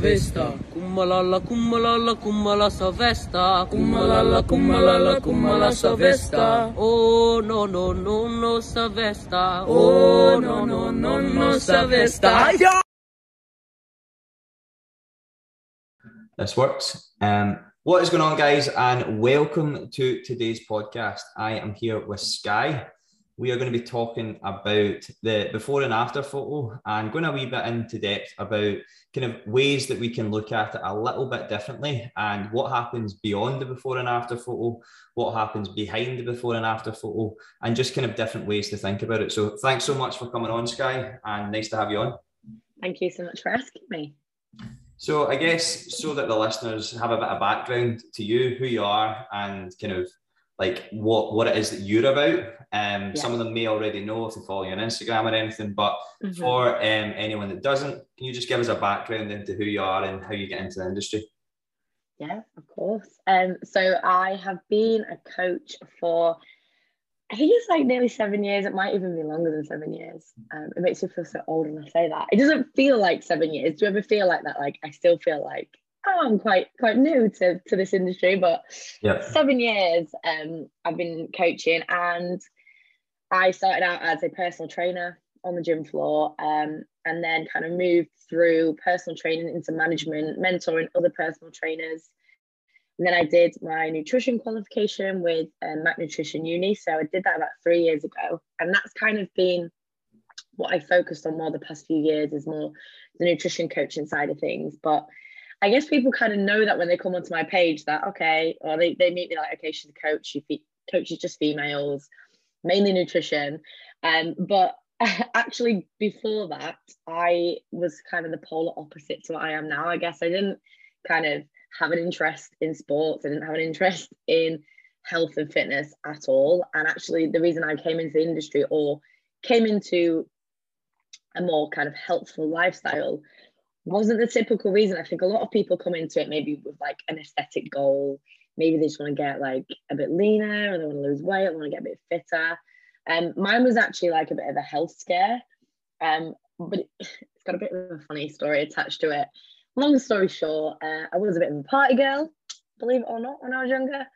vesta. Sa vesta. Sa vesta. Oh, no, no, no, no sa vesta. Oh, no, no, no, no sa vesta. This works. Um, what is going on, guys? And welcome to today's podcast. I am here with Sky. We are going to be talking about the before and after photo and going a wee bit into depth about kind of ways that we can look at it a little bit differently and what happens beyond the before and after photo, what happens behind the before and after photo, and just kind of different ways to think about it. So, thanks so much for coming on, Sky, and nice to have you on. Thank you so much for asking me. So I guess so that the listeners have a bit of background to you, who you are, and kind of like what what it is that you're about. Um, yeah. Some of them may already know if they follow you on Instagram or anything, but mm-hmm. for um, anyone that doesn't, can you just give us a background into who you are and how you get into the industry? Yeah, of course. Um, so I have been a coach for I think it's like nearly seven years. It might even be longer than seven years. Um, it makes me feel so old when I say that. It doesn't feel like seven years. Do you ever feel like that? Like I still feel like oh, I'm quite quite new to to this industry, but yeah. seven years. Um, I've been coaching, and I started out as a personal trainer on the gym floor, um, and then kind of moved through personal training into management, mentoring other personal trainers and then I did my nutrition qualification with um, Mac Nutrition Uni. So I did that about three years ago. And that's kind of been what I focused on more the past few years is more the nutrition coaching side of things. But I guess people kind of know that when they come onto my page that, okay, or they, they meet me like, okay, she's a coach, she fe- coaches just females, mainly nutrition. Um, but actually before that, I was kind of the polar opposite to what I am now. I guess I didn't kind of have an interest in sports. I didn't have an interest in health and fitness at all. And actually, the reason I came into the industry or came into a more kind of healthful lifestyle wasn't the typical reason. I think a lot of people come into it maybe with like an aesthetic goal. Maybe they just want to get like a bit leaner or they want to lose weight, or want to get a bit fitter. Um, mine was actually like a bit of a health scare. Um, but it's got a bit of a funny story attached to it long story short, uh, I was a bit of a party girl, believe it or not, when I was younger.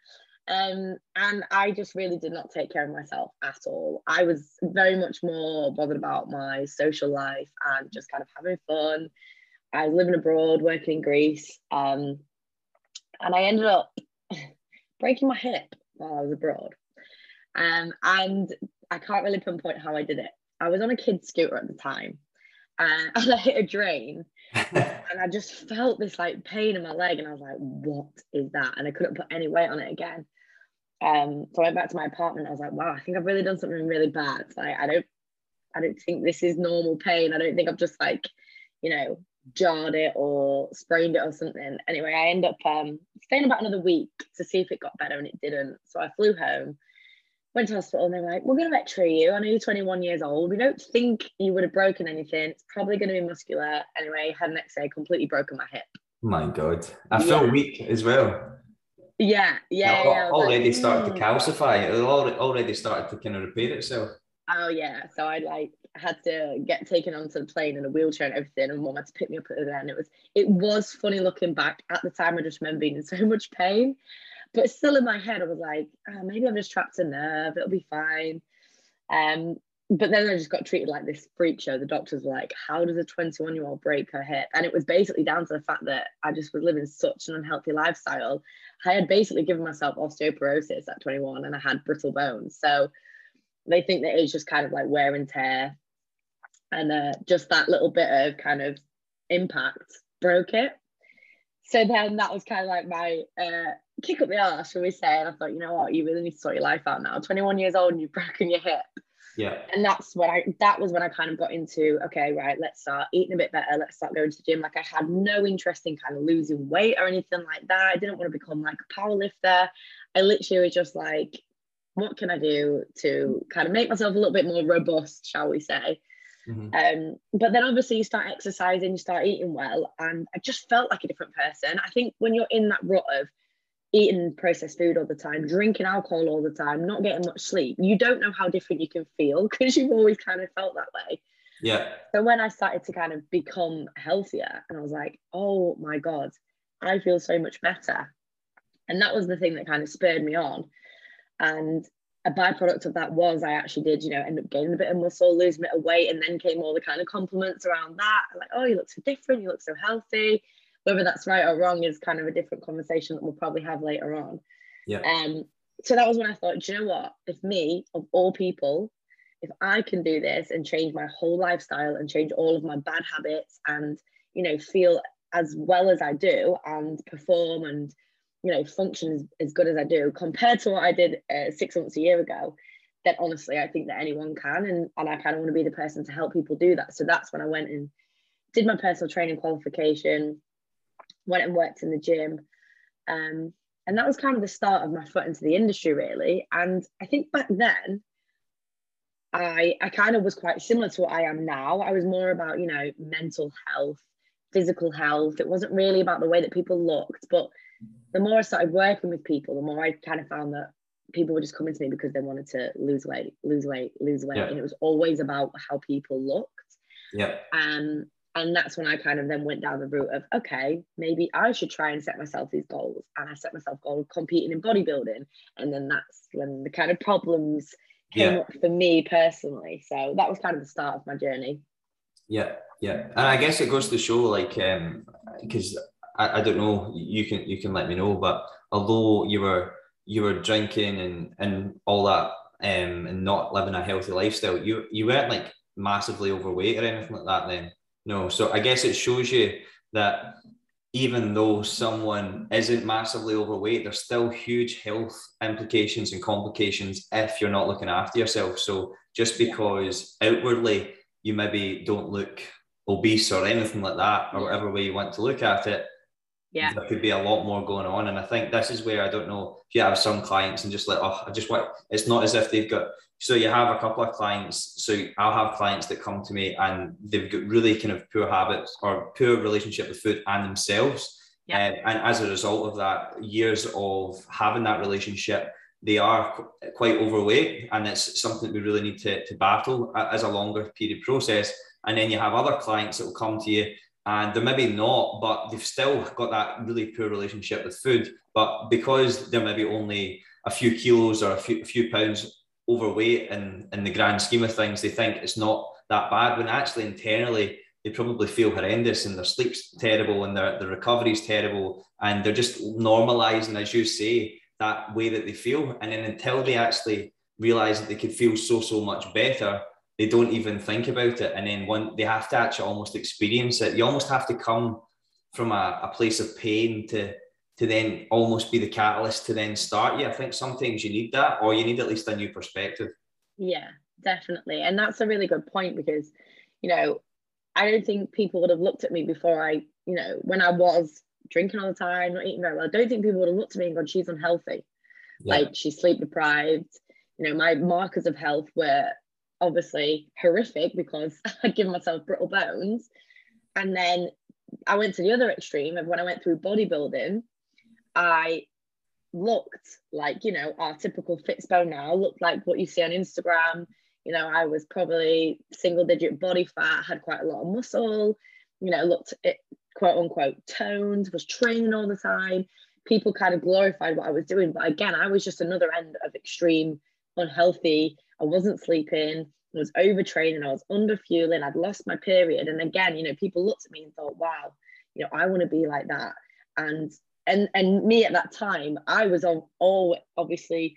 Um, and I just really did not take care of myself at all. I was very much more bothered about my social life and just kind of having fun. I was living abroad, working in Greece, um, and I ended up breaking my hip while I was abroad. Um, and I can't really pinpoint how I did it. I was on a kid's scooter at the time, uh, and I hit a drain and I just felt this like pain in my leg, and I was like, "What is that?" And I couldn't put any weight on it again. Um, so I went back to my apartment. I was like, "Wow, I think I've really done something really bad. Like, I don't, I don't think this is normal pain. I don't think I've just like, you know, jarred it or sprained it or something." Anyway, I end up um, staying about another week to see if it got better, and it didn't. So I flew home went to hospital and they're like, we're going to x-ray you. I know you're 21 years old. We don't think you would have broken anything. It's probably going to be muscular. Anyway, had an x-ray, completely broken my hip. My God. I yeah. felt weak as well. Yeah, yeah. yeah already like, started mm. to calcify. It already started to kind of repair itself. Oh yeah. So I like had to get taken onto the plane in a wheelchair and everything, and mom had to pick me up at the end. It was it was funny looking back. At the time I just remember being in so much pain but still in my head, I was like, oh, maybe I'm just trapped a nerve. It'll be fine. Um, but then I just got treated like this freak show. The doctors were like, how does a 21 year old break her hip? And it was basically down to the fact that I just was living such an unhealthy lifestyle. I had basically given myself osteoporosis at 21 and I had brittle bones. So they think that it's just kind of like wear and tear. And uh, just that little bit of kind of impact broke it. So then that was kind of like my uh, kick up the arse, shall we say? And I thought, you know what, you really need to sort your life out now. 21 years old and you've broken your hip. Yeah. And that's when I that was when I kind of got into, okay, right, let's start eating a bit better. Let's start going to the gym. Like I had no interest in kind of losing weight or anything like that. I didn't want to become like a power lifter. I literally was just like, what can I do to kind of make myself a little bit more robust, shall we say? Mm-hmm. Um, but then obviously you start exercising, you start eating well, and I just felt like a different person. I think when you're in that rut of eating processed food all the time, drinking alcohol all the time, not getting much sleep, you don't know how different you can feel because you've always kind of felt that way. Yeah. So when I started to kind of become healthier, and I was like, oh my God, I feel so much better. And that was the thing that kind of spurred me on. And a byproduct of that was I actually did, you know, end up gaining a bit of muscle, losing a bit of weight, and then came all the kind of compliments around that. Like, oh, you look so different, you look so healthy. Whether that's right or wrong is kind of a different conversation that we'll probably have later on. Yeah. Um, so that was when I thought, do you know what? If me, of all people, if I can do this and change my whole lifestyle and change all of my bad habits and, you know, feel as well as I do and perform and you know function as, as good as I do compared to what I did uh, six months a year ago then honestly I think that anyone can and, and I kind of want to be the person to help people do that. So that's when I went and did my personal training qualification went and worked in the gym um, and that was kind of the start of my foot into the industry really. And I think back then I I kind of was quite similar to what I am now. I was more about you know mental health physical health. It wasn't really about the way that people looked but the more I started working with people, the more I kind of found that people were just coming to me because they wanted to lose weight, lose weight, lose weight. Yeah. And it was always about how people looked. Yeah. Um, and that's when I kind of then went down the route of, okay, maybe I should try and set myself these goals. And I set myself goal of competing in bodybuilding. And then that's when the kind of problems came yeah. up for me personally. So that was kind of the start of my journey. Yeah, yeah. And I guess it goes to show like um because I, I don't know. You can you can let me know. But although you were you were drinking and and all that um, and not living a healthy lifestyle, you you weren't like massively overweight or anything like that. Then no. So I guess it shows you that even though someone isn't massively overweight, there's still huge health implications and complications if you're not looking after yourself. So just because outwardly you maybe don't look obese or anything like that, or whatever way you want to look at it, yeah. There could be a lot more going on and i think this is where i don't know if you have some clients and just like oh i just want it's not as if they've got so you have a couple of clients so i'll have clients that come to me and they've got really kind of poor habits or poor relationship with food and themselves. Yeah. Um, and as a result of that years of having that relationship they are quite overweight and it's something that we really need to, to battle as a longer period process. And then you have other clients that will come to you and they're maybe not, but they've still got that really poor relationship with food. But because they're maybe only a few kilos or a few, a few pounds overweight in, in the grand scheme of things, they think it's not that bad when actually internally they probably feel horrendous and their sleep's terrible and their, their recovery's terrible and they're just normalizing, as you say, that way that they feel. And then until they actually realize that they could feel so, so much better, they don't even think about it. And then one, they have to actually almost experience it. You almost have to come from a, a place of pain to to then almost be the catalyst to then start. You i think sometimes you need that or you need at least a new perspective. Yeah definitely. And that's a really good point because you know i don't think people would have looked at me before i you know when i was drinking all the time not eating very well i don't think people would have looked at me and gone she's unhealthy. Yeah. like she's sleep deprived. You know my markers of health were obviously horrific because I'd given myself brittle bones. And then I went to the other extreme of when I went through bodybuilding, I looked like, you know, our typical Fitspo now, looked like what you see on Instagram. You know, I was probably single digit body fat, had quite a lot of muscle, you know, looked it, quote unquote toned, was training all the time. People kind of glorified what I was doing. But again, I was just another end of extreme unhealthy. I wasn't sleeping. I was overtraining. I was under fueling. I'd lost my period. And again, you know, people looked at me and thought, wow, you know, I want to be like that. And and and me at that time, I was all, all obviously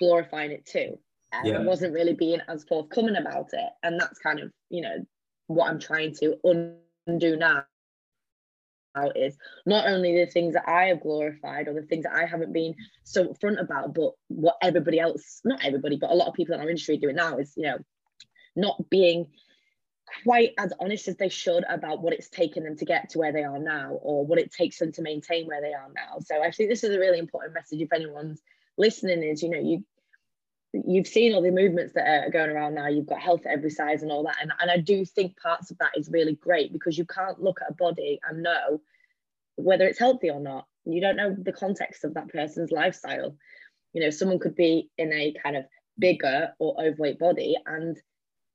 glorifying it too. And yeah. I wasn't really being as forthcoming about it. And that's kind of, you know, what I'm trying to undo now is not only the things that I have glorified or the things that I haven't been so upfront about, but what everybody else, not everybody, but a lot of people in our industry doing now is, you know, not being quite as honest as they should about what it's taken them to get to where they are now or what it takes them to maintain where they are now. So I think this is a really important message if anyone's listening is, you know, you you've seen all the movements that are going around now you've got health every size and all that and, and i do think parts of that is really great because you can't look at a body and know whether it's healthy or not you don't know the context of that person's lifestyle you know someone could be in a kind of bigger or overweight body and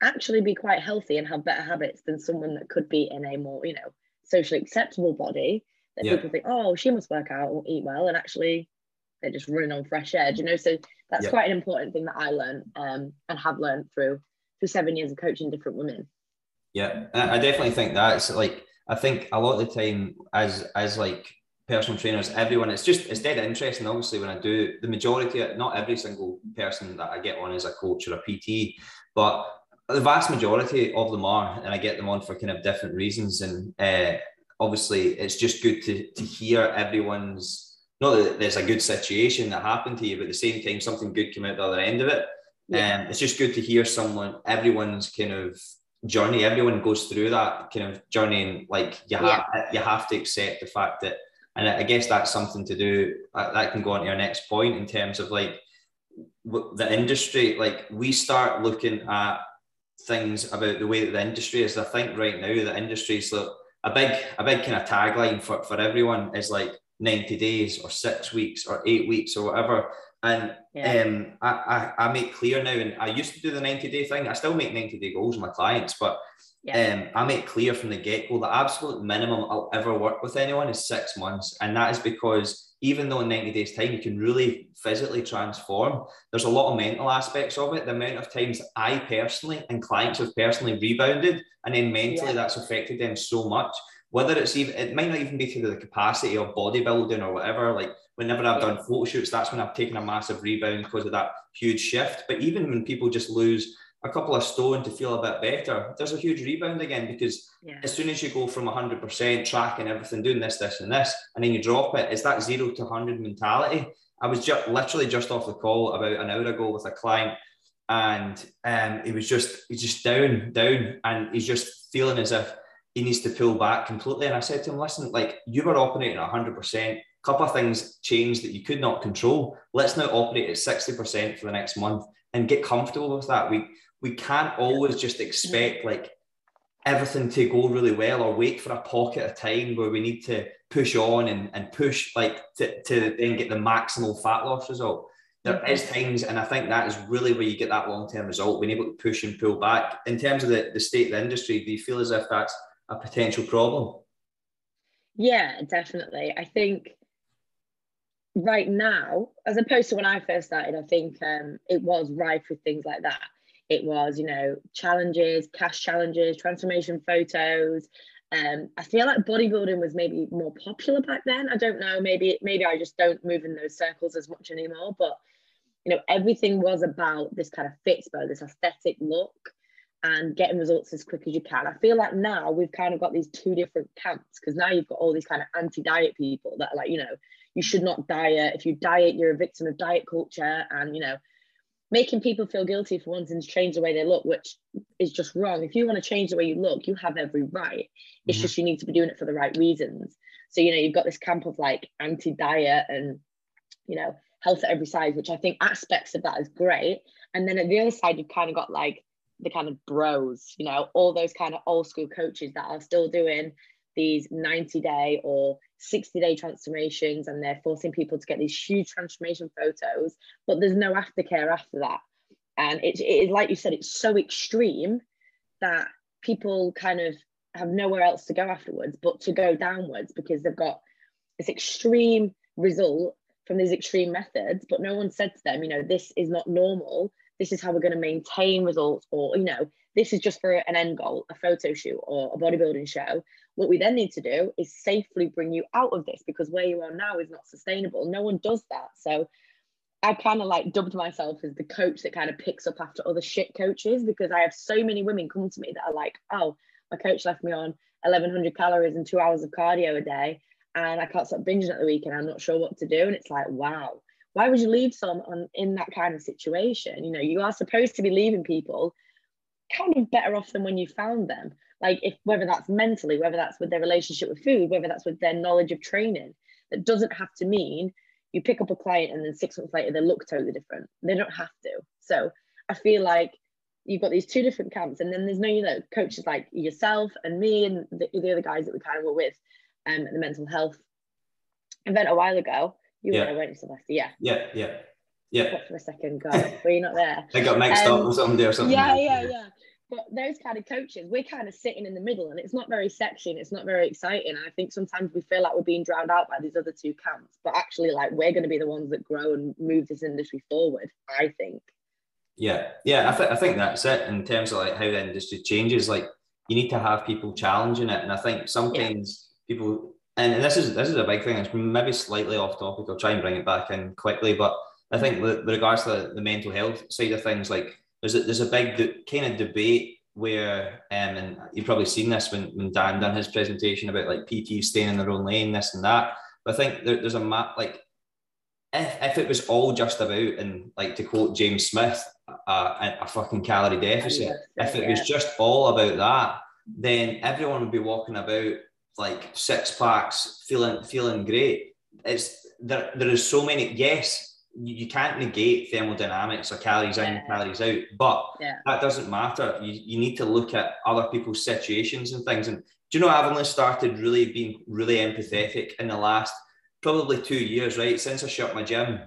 actually be quite healthy and have better habits than someone that could be in a more, you know, socially acceptable body that yeah. people think, oh, she must work out or eat well, and actually they're just running on fresh air. Do You know, so that's yeah. quite an important thing that I learned um, and have learned through through seven years of coaching different women. Yeah, I definitely think that's like I think a lot of the time as as like personal trainers, everyone, it's just it's dead interesting. Obviously, when I do the majority, not every single person that I get on as a coach or a PT, but the vast majority of them are, and I get them on for kind of different reasons. And uh, obviously, it's just good to to hear everyone's. Not that there's a good situation that happened to you, but at the same time, something good came out the other end of it. Yeah. Um, it's just good to hear someone, everyone's kind of journey. Everyone goes through that kind of journey, and like you have yeah. you have to accept the fact that and I guess that's something to do that can go on to your next point in terms of like the industry. Like we start looking at things about the way that the industry is. I think right now the industry is like a big a big kind of tagline for, for everyone is like 90 days or six weeks or eight weeks or whatever. And yeah. um, I, I, I make clear now, and I used to do the 90 day thing. I still make 90 day goals with my clients, but yeah. Um, I make clear from the get go the absolute minimum I'll ever work with anyone is six months. And that is because even though in 90 days' time you can really physically transform, there's a lot of mental aspects of it. The amount of times I personally and clients have personally rebounded, and then mentally yeah. that's affected them so much. Whether it's even, it might not even be through the capacity of bodybuilding or whatever. Like, whenever I've done photo shoots, that's when I've taken a massive rebound because of that huge shift. But even when people just lose a couple of stone to feel a bit better, there's a huge rebound again because yeah. as soon as you go from 100% tracking everything, doing this, this, and this, and then you drop it, it's that zero to 100 mentality. I was just literally just off the call about an hour ago with a client, and um, he was just he's just down, down, and he's just feeling as if he needs to pull back completely. And I said to him, "Listen, like you were operating at 100 percent. Couple of things changed that you could not control. Let's now operate at 60 percent for the next month and get comfortable with that. We we can't always just expect like everything to go really well or wait for a pocket of time where we need to push on and, and push like to, to then get the maximal fat loss result. There mm-hmm. is times, and I think that is really where you get that long term result, being able to push and pull back. In terms of the, the state of the industry, do you feel as if that's a potential problem? Yeah, definitely. I think right now, as opposed to when I first started, I think um, it was rife with things like that it was you know challenges cash challenges transformation photos um, I feel like bodybuilding was maybe more popular back then. I don't know. Maybe maybe I just don't move in those circles as much anymore. But you know, everything was about this kind of fitspo, this aesthetic look, and getting results as quick as you can. I feel like now we've kind of got these two different camps because now you've got all these kind of anti-diet people that are like, you know, you should not diet. If you diet, you're a victim of diet culture, and you know, making people feel guilty for wanting to change the way they look, which is just wrong. If you want to change the way you look, you have every right. It's mm-hmm. just you need to be doing it for the right reasons. So, you know, you've got this camp of like anti diet and, you know, health at every size, which I think aspects of that is great. And then at the other side, you've kind of got like the kind of bros, you know, all those kind of old school coaches that are still doing these 90 day or 60 day transformations and they're forcing people to get these huge transformation photos, but there's no aftercare after that. And it, it is like you said, it's so extreme that people kind of have nowhere else to go afterwards but to go downwards because they've got this extreme result from these extreme methods, but no one said to them, you know, this is not normal. This is how we're going to maintain results, or, you know, this is just for an end goal, a photo shoot or a bodybuilding show. What we then need to do is safely bring you out of this because where you are now is not sustainable. No one does that. So I kind of like dubbed myself as the coach that kind of picks up after other shit coaches because I have so many women come to me that are like, oh, my coach left me on 1100 calories and two hours of cardio a day and I can't stop binging at the weekend. I'm not sure what to do. And it's like, wow, why would you leave someone in that kind of situation? You know, you are supposed to be leaving people kind of better off than when you found them. Like if whether that's mentally whether that's with their relationship with food whether that's with their knowledge of training that doesn't have to mean you pick up a client and then six months later they look totally different. They don't have to. So i feel like you've got these two different camps and then there's no you know coaches like yourself and me and the, the other guys that we kind of were with um, at the mental health event a while ago you yeah. were weren't you Sylvester yeah yeah yeah yeah for a second God were you not there I got mixed um, up with somebody or something yeah yeah yeah but those kind of coaches, we're kind of sitting in the middle and it's not very sexy and it's not very exciting. I think sometimes we feel like we're being drowned out by these other two camps, but actually, like, we're going to be the ones that grow and move this industry forward, I think. Yeah, yeah, I, th- I think that's it in terms of like how the industry changes. Like, you need to have people challenging it, and I think sometimes yeah. people, and this is this is a big thing. It's maybe slightly off topic. I'll try and bring it back in quickly, but I think with, regards to the, the mental health side of things, like there's a, there's a big kind of debate where, um, and you've probably seen this when, when Dan done his presentation about like PT staying in their own lane, this and that. But I think there, there's a map like if, if it was all just about and like to quote James Smith, uh, a, fucking calorie deficit. If it was just all about that, then everyone would be walking about like six packs, feeling feeling great. It's there. There is so many. Yes, you, can't negate thermodynamics or calories in, calories out, but yeah. that doesn't matter. You, you need to look at other people's situations and things. And do you know, I've only started really being really empathetic in the last probably two years, right? Since I shut my gym.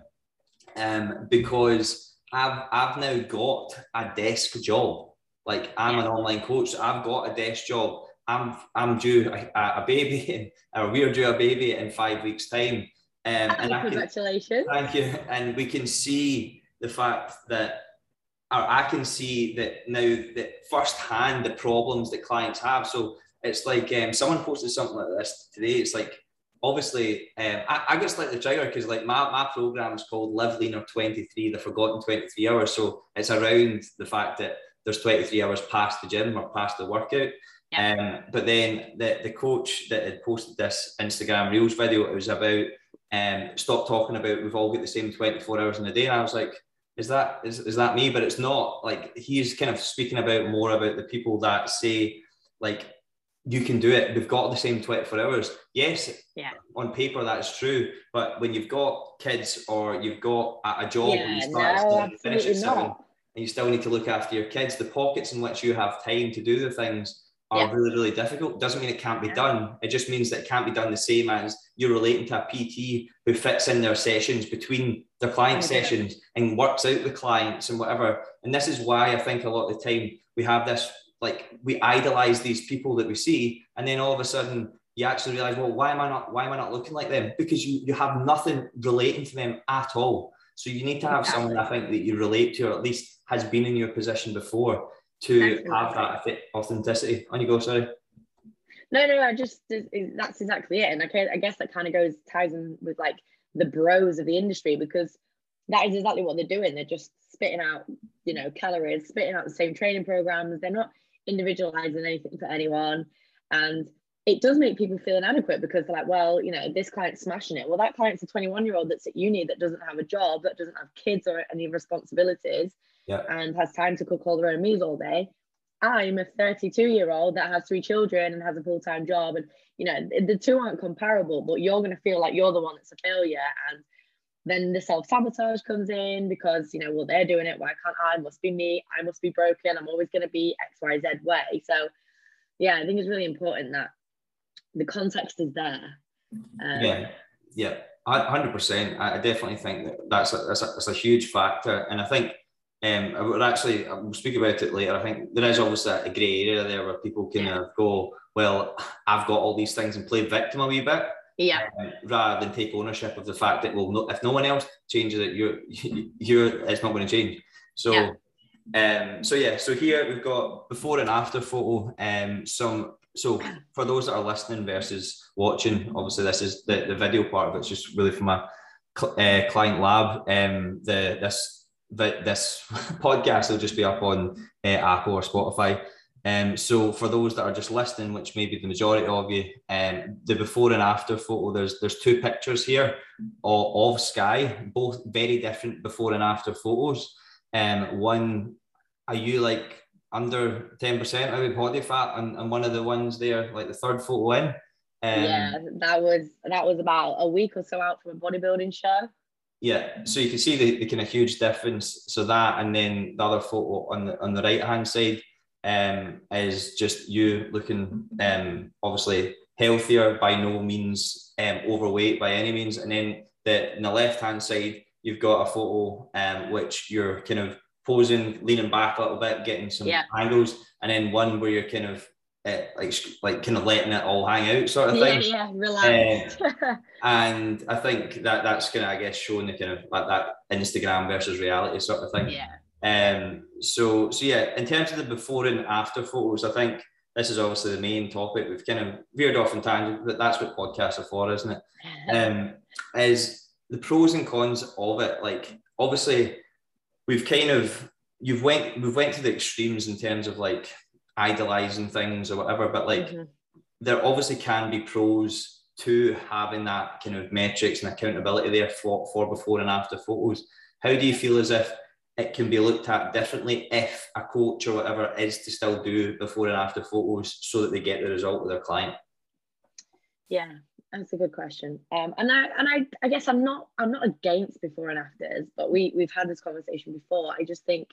Um, because I've I've now got a desk job. Like I'm yeah. an online coach. I've got a desk job. I'm I'm due a, a baby, or we're due a baby in five weeks' time. Um, and congratulations. Can, thank you. And we can see the fact that, or I can see that now that firsthand the problems that clients have. So it's like um, someone posted something like this today. It's like obviously um, I, I get slightly triggered because like my, my program is called Live Leaner 23, the forgotten 23 hours. So it's around the fact that there's 23 hours past the gym or past the workout. Yeah. Um, but then the, the coach that had posted this Instagram Reels video, it was about um, stop talking about we've all got the same 24 hours in a day. And I was like, is that is, is that me? But it's not like he's kind of speaking about more about the people that say like you can do it. We've got the same 24 hours. Yes, yeah. on paper that's true. But when you've got kids or you've got a, a job yeah, you start no, and finish at seven, and you still need to look after your kids, the pockets in which you have time to do the things are yeah. really, really difficult. Doesn't mean it can't be yeah. done. It just means that it can't be done the same as you're relating to a PT who fits in their sessions between their client sessions and works out the clients and whatever. And this is why I think a lot of the time we have this like we idolize these people that we see, and then all of a sudden you actually realize, well, why am I not why am I not looking like them? Because you you have nothing relating to them at all. So you need to have exactly. someone I think that you relate to, or at least has been in your position before to have that authenticity. On you go, sorry. No, no, I just that's exactly it, and I, I guess that kind of goes ties in with like the bros of the industry because that is exactly what they're doing. They're just spitting out, you know, calories, spitting out the same training programs. They're not individualizing anything for anyone, and it does make people feel inadequate because they're like, well, you know, this client's smashing it. Well, that client's a 21 year old that's at uni that doesn't have a job, that doesn't have kids or any responsibilities yeah. and has time to cook all their own meals all day. I'm a 32 year old that has three children and has a full time job. And, you know, the two aren't comparable, but you're going to feel like you're the one that's a failure. And then the self sabotage comes in because, you know, well, they're doing it. Why can't I? Must be me. I must be broken. I'm always going to be X, Y, Z way. So, yeah, I think it's really important that the context is there. Um, yeah. Yeah. 100%. I definitely think that that's a, that's, a, that's a huge factor. And I think um, I would actually, we'll speak about it later. I think there is obviously a grey area there where people can yeah. go, well, I've got all these things and play victim a wee bit. Yeah. Um, rather than take ownership of the fact that, well, no, if no one else changes it, you're, you're, it's not going to change. So, yeah. Um, so yeah, so here we've got before and after photo. Um, some so for those that are listening versus watching, obviously this is the, the video part of it's just really from a uh, client lab. Um, the this that this podcast will just be up on uh, Apple or Spotify. Um, so for those that are just listening, which may be the majority of you, um, the before and after photo, there's there's two pictures here of, of Sky, both very different before and after photos. Um, one, are you like under 10% of your body fat and, and one of the ones there, like the third photo in? Um, yeah, that was that was about a week or so out from a bodybuilding show. Yeah, so you can see the, the kind of huge difference. So that, and then the other photo on the on the right hand side um, is just you looking um, obviously healthier, by no means um, overweight by any means. And then the in the left hand side, you've got a photo um, which you're kind of posing, leaning back a little bit, getting some Yeah. angles, and then one where you're kind of uh, like like kind of letting it all hang out, sort of thing. yeah, yeah, relax. And I think that that's kind of, I guess, showing the kind of like that Instagram versus reality sort of thing. yeah, Um, so, so yeah, in terms of the before and after photos, I think this is obviously the main topic. We've kind of veered off in tangent, but that's what podcasts are for, isn't it? Um, is the pros and cons of it. Like, obviously, we've kind of you've went we've went to the extremes in terms of like idolizing things or whatever, but like Mhm. there obviously can be pros to having that kind of metrics and accountability there for, for before and after photos. How do you feel as if it can be looked at differently if a coach or whatever is to still do before and after photos so that they get the result with their client? Yeah, that's a good question. Um, and I and I, I guess I'm not I'm not against before and afters, but we we've had this conversation before. I just think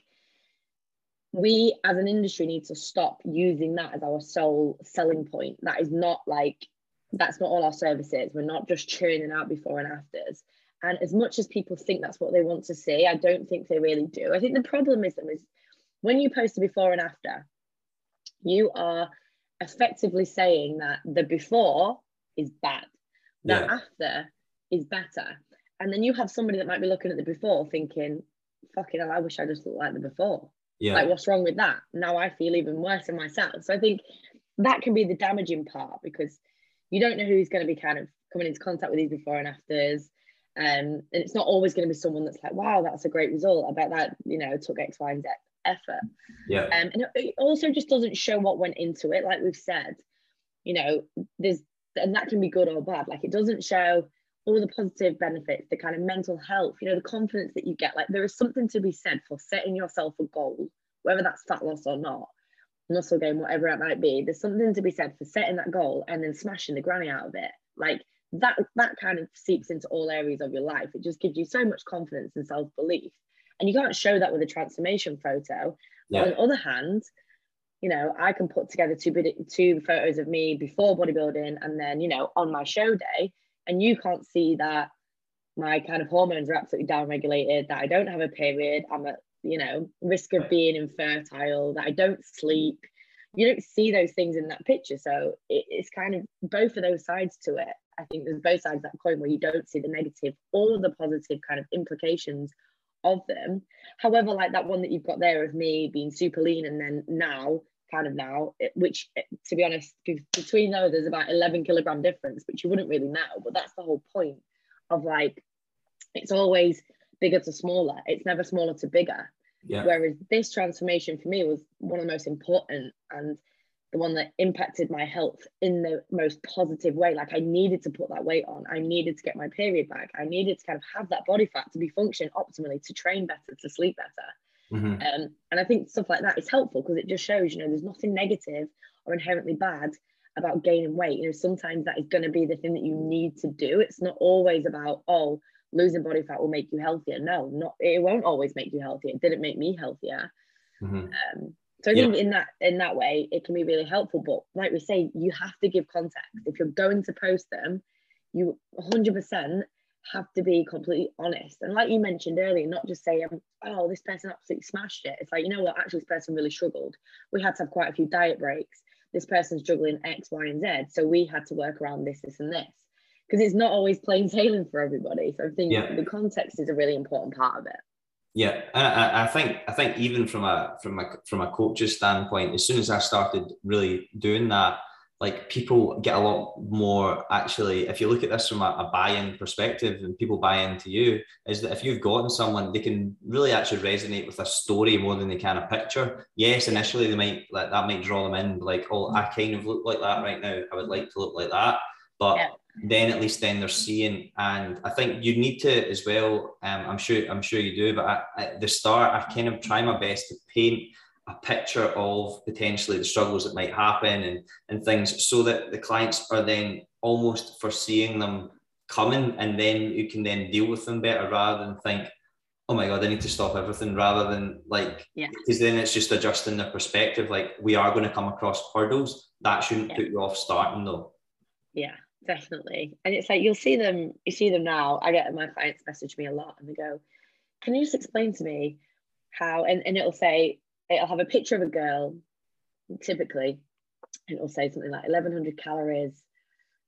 we as an industry need to stop using that as our sole selling point. That is not like that's not all our services. We're not just churning out before and afters. And as much as people think that's what they want to see, I don't think they really do. I think the problem is them is when you post a before and after, you are effectively saying that the before is bad, the Yeah. after is better. And then you have somebody that might be looking at the before thinking, fucking hell, I wish I just looked like the before. Yeah. Like, what's wrong with that? Now I feel even worse in myself. So I think that can be the damaging part because you don't know who's going to be kind of coming into contact with these before and afters. Um, and it's not always going to be someone that's like, wow, that's a great result. I bet that, you know, took X, Y, and Z effort. yeah. Um, and it- it also just doesn't show what went into it. Like we've said, you know, there's, and that can be good or bad. Like it doesn't show all the positive benefits, the kind of mental health, you know, the confidence that you get. Like there is something to be said for setting yourself a goal, whether that's fat loss or not, muscle gain, whatever it might be. There's something to be said for setting that goal and then smashing the granny out of it. Like that, that kind of seeps into all areas of your life. It just gives you so much confidence and self belief. And you can't show that with a transformation photo. Yeah. On the other hand, you know, I can put together two two photos of me before bodybuilding and then, you know, on my show day, and you can't see that my kind of hormones are absolutely downregulated, that I don't have a period, I'm at, you know, risk of being infertile, that I don't sleep. You don't see those things in that picture. So it, it's kind of both of those sides to it. I think there's both sides of that coin where you don't see the negative or the positive kind of implications of them. However, like that one that you've got there of me being super lean and then now, kind of now, it- which eh, to be honest, between those, there's about 11 kilogram difference, which you wouldn't really know. But that's the whole point of like, it's always bigger to smaller, it's never smaller to bigger. Yeah. Whereas this transformation for me was one of the most important and the one that impacted my health in the most positive way. Like I needed to put that weight on. I needed to get my period back. I needed to kind of have that body fat to be function optimally, to train better, to sleep better. Mhm. Um, and I think stuff like that is helpful because it just shows, you know, there's nothing negative or inherently bad about gaining weight. You know, sometimes that is going to be the thing that you need to do. It's not always about, oh, losing body fat will make you healthier. No, not it won't always make you healthier. It didn't make me healthier. Mhm. Um, so I think in that in that way it can be really helpful. But like we say, you have to give context. If you're going to post them, you 100% have to be completely honest. And like you mentioned earlier, not just say, um, "Oh, this person absolutely smashed it." It's like you know what, actually, this person really struggled. We had to have quite a few diet breaks. This person's struggling X, Y, and Z. So we had to work around this, this, and this. Because it's not always plain sailing for everybody. So I think Yeah. the context is a really important part of it. Yeah, and I, I think I think even from a from a from a coach's standpoint, as soon as I started really doing that, like people get a lot more. Actually, if you look at this from a, a buy-in perspective, and people buy into you, is that if you've gotten someone, they can really actually resonate with a story more than they can a picture. Yes, initially they might like that might draw them in, like, oh, I kind of look like that right now. I would like to look like that, but Yeah. then at least then they're seeing and i think you need to as well um, i'm sure i'm sure you do but I, at the start i kind of try my best to paint a picture of potentially the struggles that might happen and and things so that the clients are then almost foreseeing them coming and then you can then deal with them better rather than think oh my god i need to stop everything rather than like Yeah. because then it's just adjusting their perspective like we are going to come across hurdles that shouldn't Yeah. put you off starting though Yeah, definitely. And it's like you'll see them, you see them now. I get my clients message me a lot and they go, Can you just explain to me how and, and it'll say it'll have a picture of a girl typically and it'll say something like 1100 calories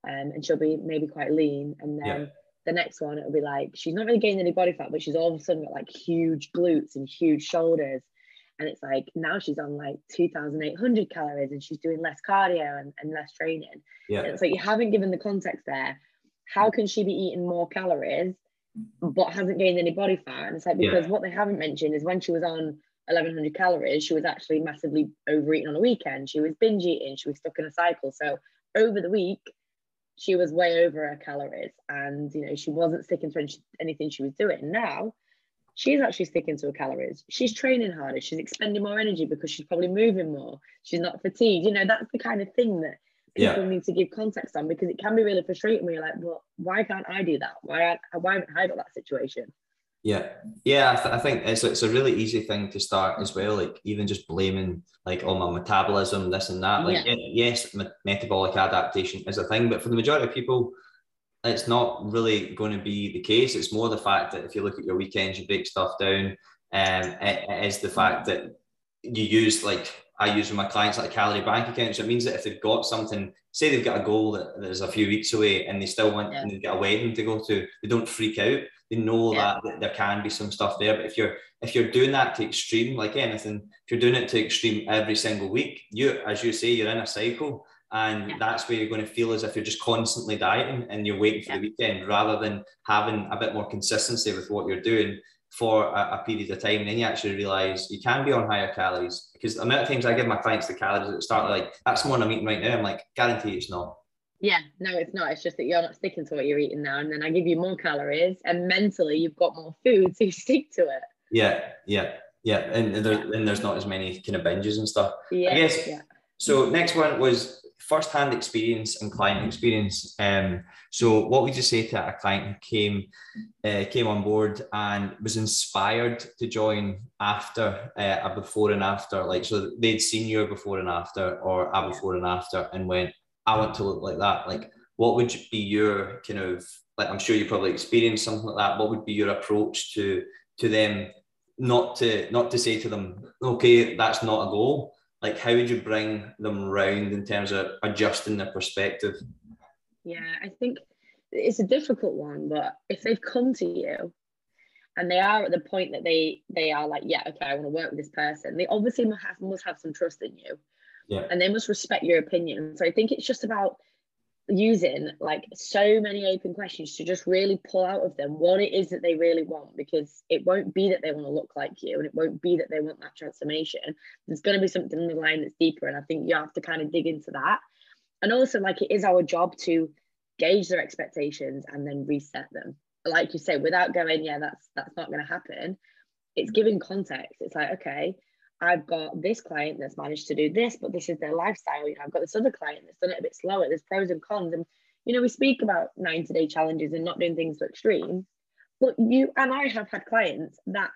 um, and she'll be maybe quite lean and then yeah. the next one it'll be like she's not really gaining any body fat but she's all of a sudden got like huge glutes and huge shoulders and it's like now she's on like 2800 calories and she's doing less cardio and, and less training yeah and it's like you haven't given the context there how can she be eating more calories but hasn't gained any body fat and it's like because yeah. what they haven't mentioned is when she was on 1100 calories she was actually massively overeating on the weekend she was binge eating she was stuck in a cycle so over the week she was way over her calories and you know she wasn't sticking to anything she was doing now she's actually sticking to her calories. She's training harder. She's expending more energy because she's probably moving more. She's not fatigued. You know, that's the kind of thing that people yeah. need to give context on because it can be really frustrating when you're like, well, why can't I do that? Why, why haven't I got that situation? Yeah, yeah, I, th- I, think it's it's a really easy thing to start as well. Like even just blaming like oh my metabolism, this and that. Like yeah. yes, metabolic adaptation is a thing, but for the majority of people, it's not really going to be the case. It's more the fact that if you look at your weekends, you break stuff down. Um, it, it is the fact that you use like I use with my clients like a calorie bank account. So it means that if they've got something, say they've got a goal that, that is a few weeks away and they still want yeah. and get a wedding to go to, they don't freak out. They know yeah. that, that there can be some stuff there. But if you're if you're doing that to extreme, like anything, if you're doing it to extreme every single week, you as you say, you're in a cycle and yeah. that's where you're going to feel as if you're just constantly dieting and you're waiting for yeah. the weekend rather than having a bit more consistency with what you're doing for a, a, period of time and then you actually realize you can be on higher calories because the amount of times I give my clients the calories at the start like that's more I'm eating right now I'm like guarantee it's not yeah no it's not it's just that you're not sticking to what you're eating now and then I give you more calories and mentally you've got more food so you stick to it yeah yeah yeah and, there, yeah. and there's not as many kind of binges and stuff yeah I guess yeah. so next one was first-hand experience and client experience. Um, so, what would you say to a client who came uh, came on board and was inspired to join after uh, a before and after? Like, so they'd seen your before and after, or a before and after, and went, "I want to look like that." Like, what would be your kind of like? I'm sure you probably experienced something like that. What would be your approach to to them? Not to not to say to them, "Okay, that's not a goal." like how would you bring them round in terms of adjusting their perspective yeah i think it's a difficult one but if they've come to you and they are at the point that they they are like yeah okay i want to work with this person they obviously must have, must have some trust in you yeah. and they must respect your opinion. So i think it's just about using like so many open questions to just really pull out of them what it is that they really want because it won't be that they want to look like you and it won't be that they want that transformation. There's going to be something in the line that's deeper and i think you have to kind of dig into that. And also like it is our job to gauge their expectations and then reset them. Like you say without going yeah that's that's not going to happen it's giving context. It's like okay I've got this client that's managed to do this, but this is their lifestyle. You know, I've got this other client that's done it a bit slower. There's pros and cons. And, you know, we speak about 90 day challenges and not doing things to extreme. But you and I have had clients that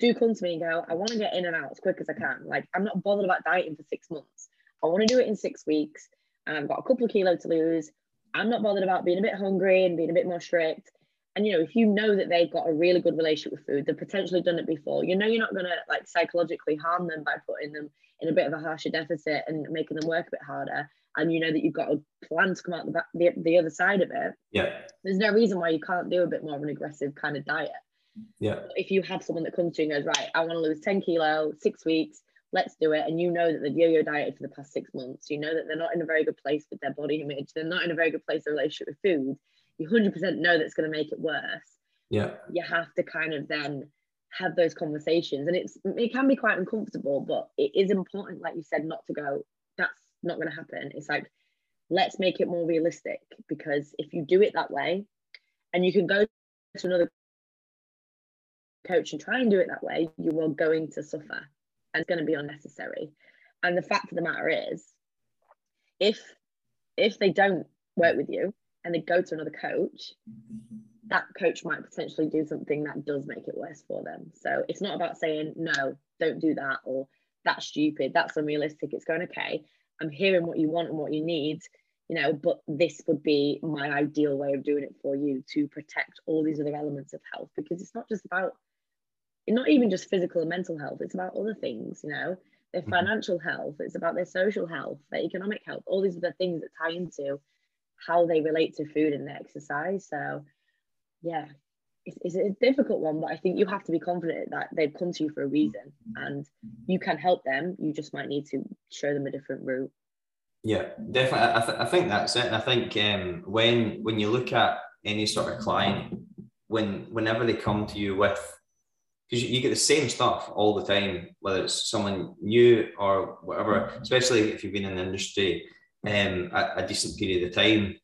do come to me and go, I want to get in and out as quick as I can. Like, I'm not bothered about dieting for six months. I want to do it in six weeks. And I've got a couple of kilos to lose. I'm not bothered about being a bit hungry and being a bit more strict and you know if you know that they've got a really good relationship with food they've potentially done it before you know you're not going to like psychologically harm them by putting them in a bit of a harsher deficit and making them work a bit harder and you know that you've got a plan to come out the, back, the, the other side of it yeah. there's no reason why you can't do a bit more of an aggressive kind of diet. Yeah. If you have someone that comes to you and goes right i want to lose 10 kilo six weeks let's do it and you know that they've yo-yo dieted for the past six months you know that they're not in a very good place with their body image they're not in a very good place in relationship with food you 100% know that's going to make it worse. Yeah. You have to kind of then have those conversations and it's it can be quite uncomfortable but it is important like you said not to go that's not going to happen. It's like let's make it more realistic because if you do it that way and you can go to another coach and try and do it that way you are going to suffer and it's going to be unnecessary. And the fact of the matter is if if they don't work with you and they go to another coach, that coach might potentially do something that does make it worse for them. So it's not about saying, no, don't do that, or that's stupid, that's unrealistic. It's going, okay, I'm hearing what you want and what you need, you know, but this would be my ideal way of doing it for you to protect all these other elements of health because it's not just about not even just physical and mental health, it's about other things, you know, their mm-hmm. financial health, it's about their social health, their economic health, all these other things that tie into how they relate to food and exercise. So, yeah, it's, it's a difficult one, but I think you have to be confident that they've come to you for a reason and you can help them. You just might need to show them a different route. Yeah, definitely. I, th- I think that's it. And I think um, when when you look at any sort of client, when whenever they come to you with, because you get the same stuff all the time, whether it's someone new or whatever, especially if you've been in the industry um, a, a decent period of time,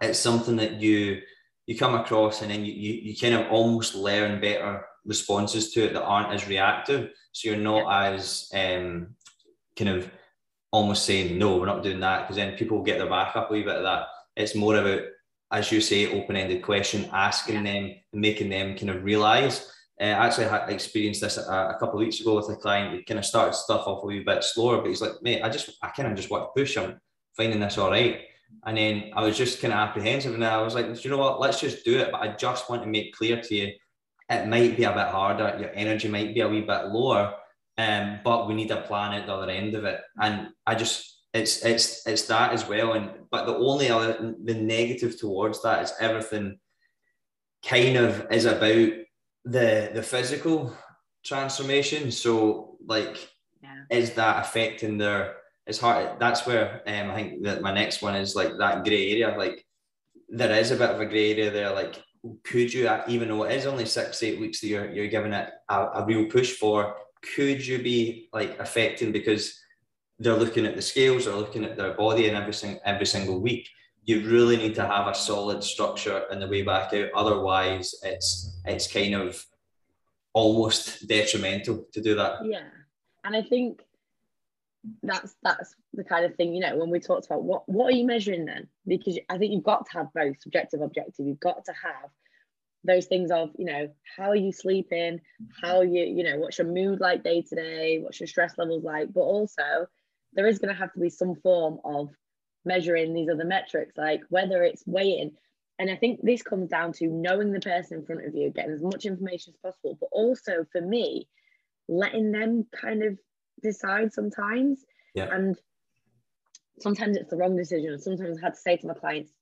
it's something that you you come across and then you, you, you kind of almost learn better responses to it that aren't as reactive. So you're not as um, kind of almost saying no we're not doing that because then people get their back up a wee bit of that. It's more about as you say open-ended question asking yeah. them making them kind of realize. Uh, actually I had experienced this a, a, couple of weeks ago with a client we kind of started stuff off a wee bit slower but he's like mate I just I kind of just want to push I'm finding this all right and then I was just kind of apprehensive and I was like you know what let's just do it but I just want to make clear to you it might be a bit harder your energy might be a wee bit lower um, but we need a plan at the other end of it. And I just it's it's it's that as well. And but the only other the negative towards that is everything kind of is about the the physical transformation. So like yeah. is that affecting their it's hard that's where um, I think that my next one is like that grey area. Like there is a bit of a grey area there. Like could you even though it is only six, eight weeks that you're you're giving it a, a real push for, could you be like affecting because they're looking at the scales, they're looking at their body and every, every single week. You really need to have a solid structure in the way back out. Otherwise, it's it's kind of almost detrimental to do that. Yeah, and I think that's that's the kind of thing you know when we talked about what what are you measuring then? Because I think you've got to have both subjective objective. You've got to have those things of you know how are you sleeping? How you you know what's your mood like day to day? What's your stress levels like? But also there is going to have to be some form of measuring these other metrics like whether it's weighing. And i think this comes down to knowing the person in front of you getting as much information as possible but also for me letting them kind of decide sometimes. Yeah. and sometimes it's the wrong decision. And sometimes i had to say to my clients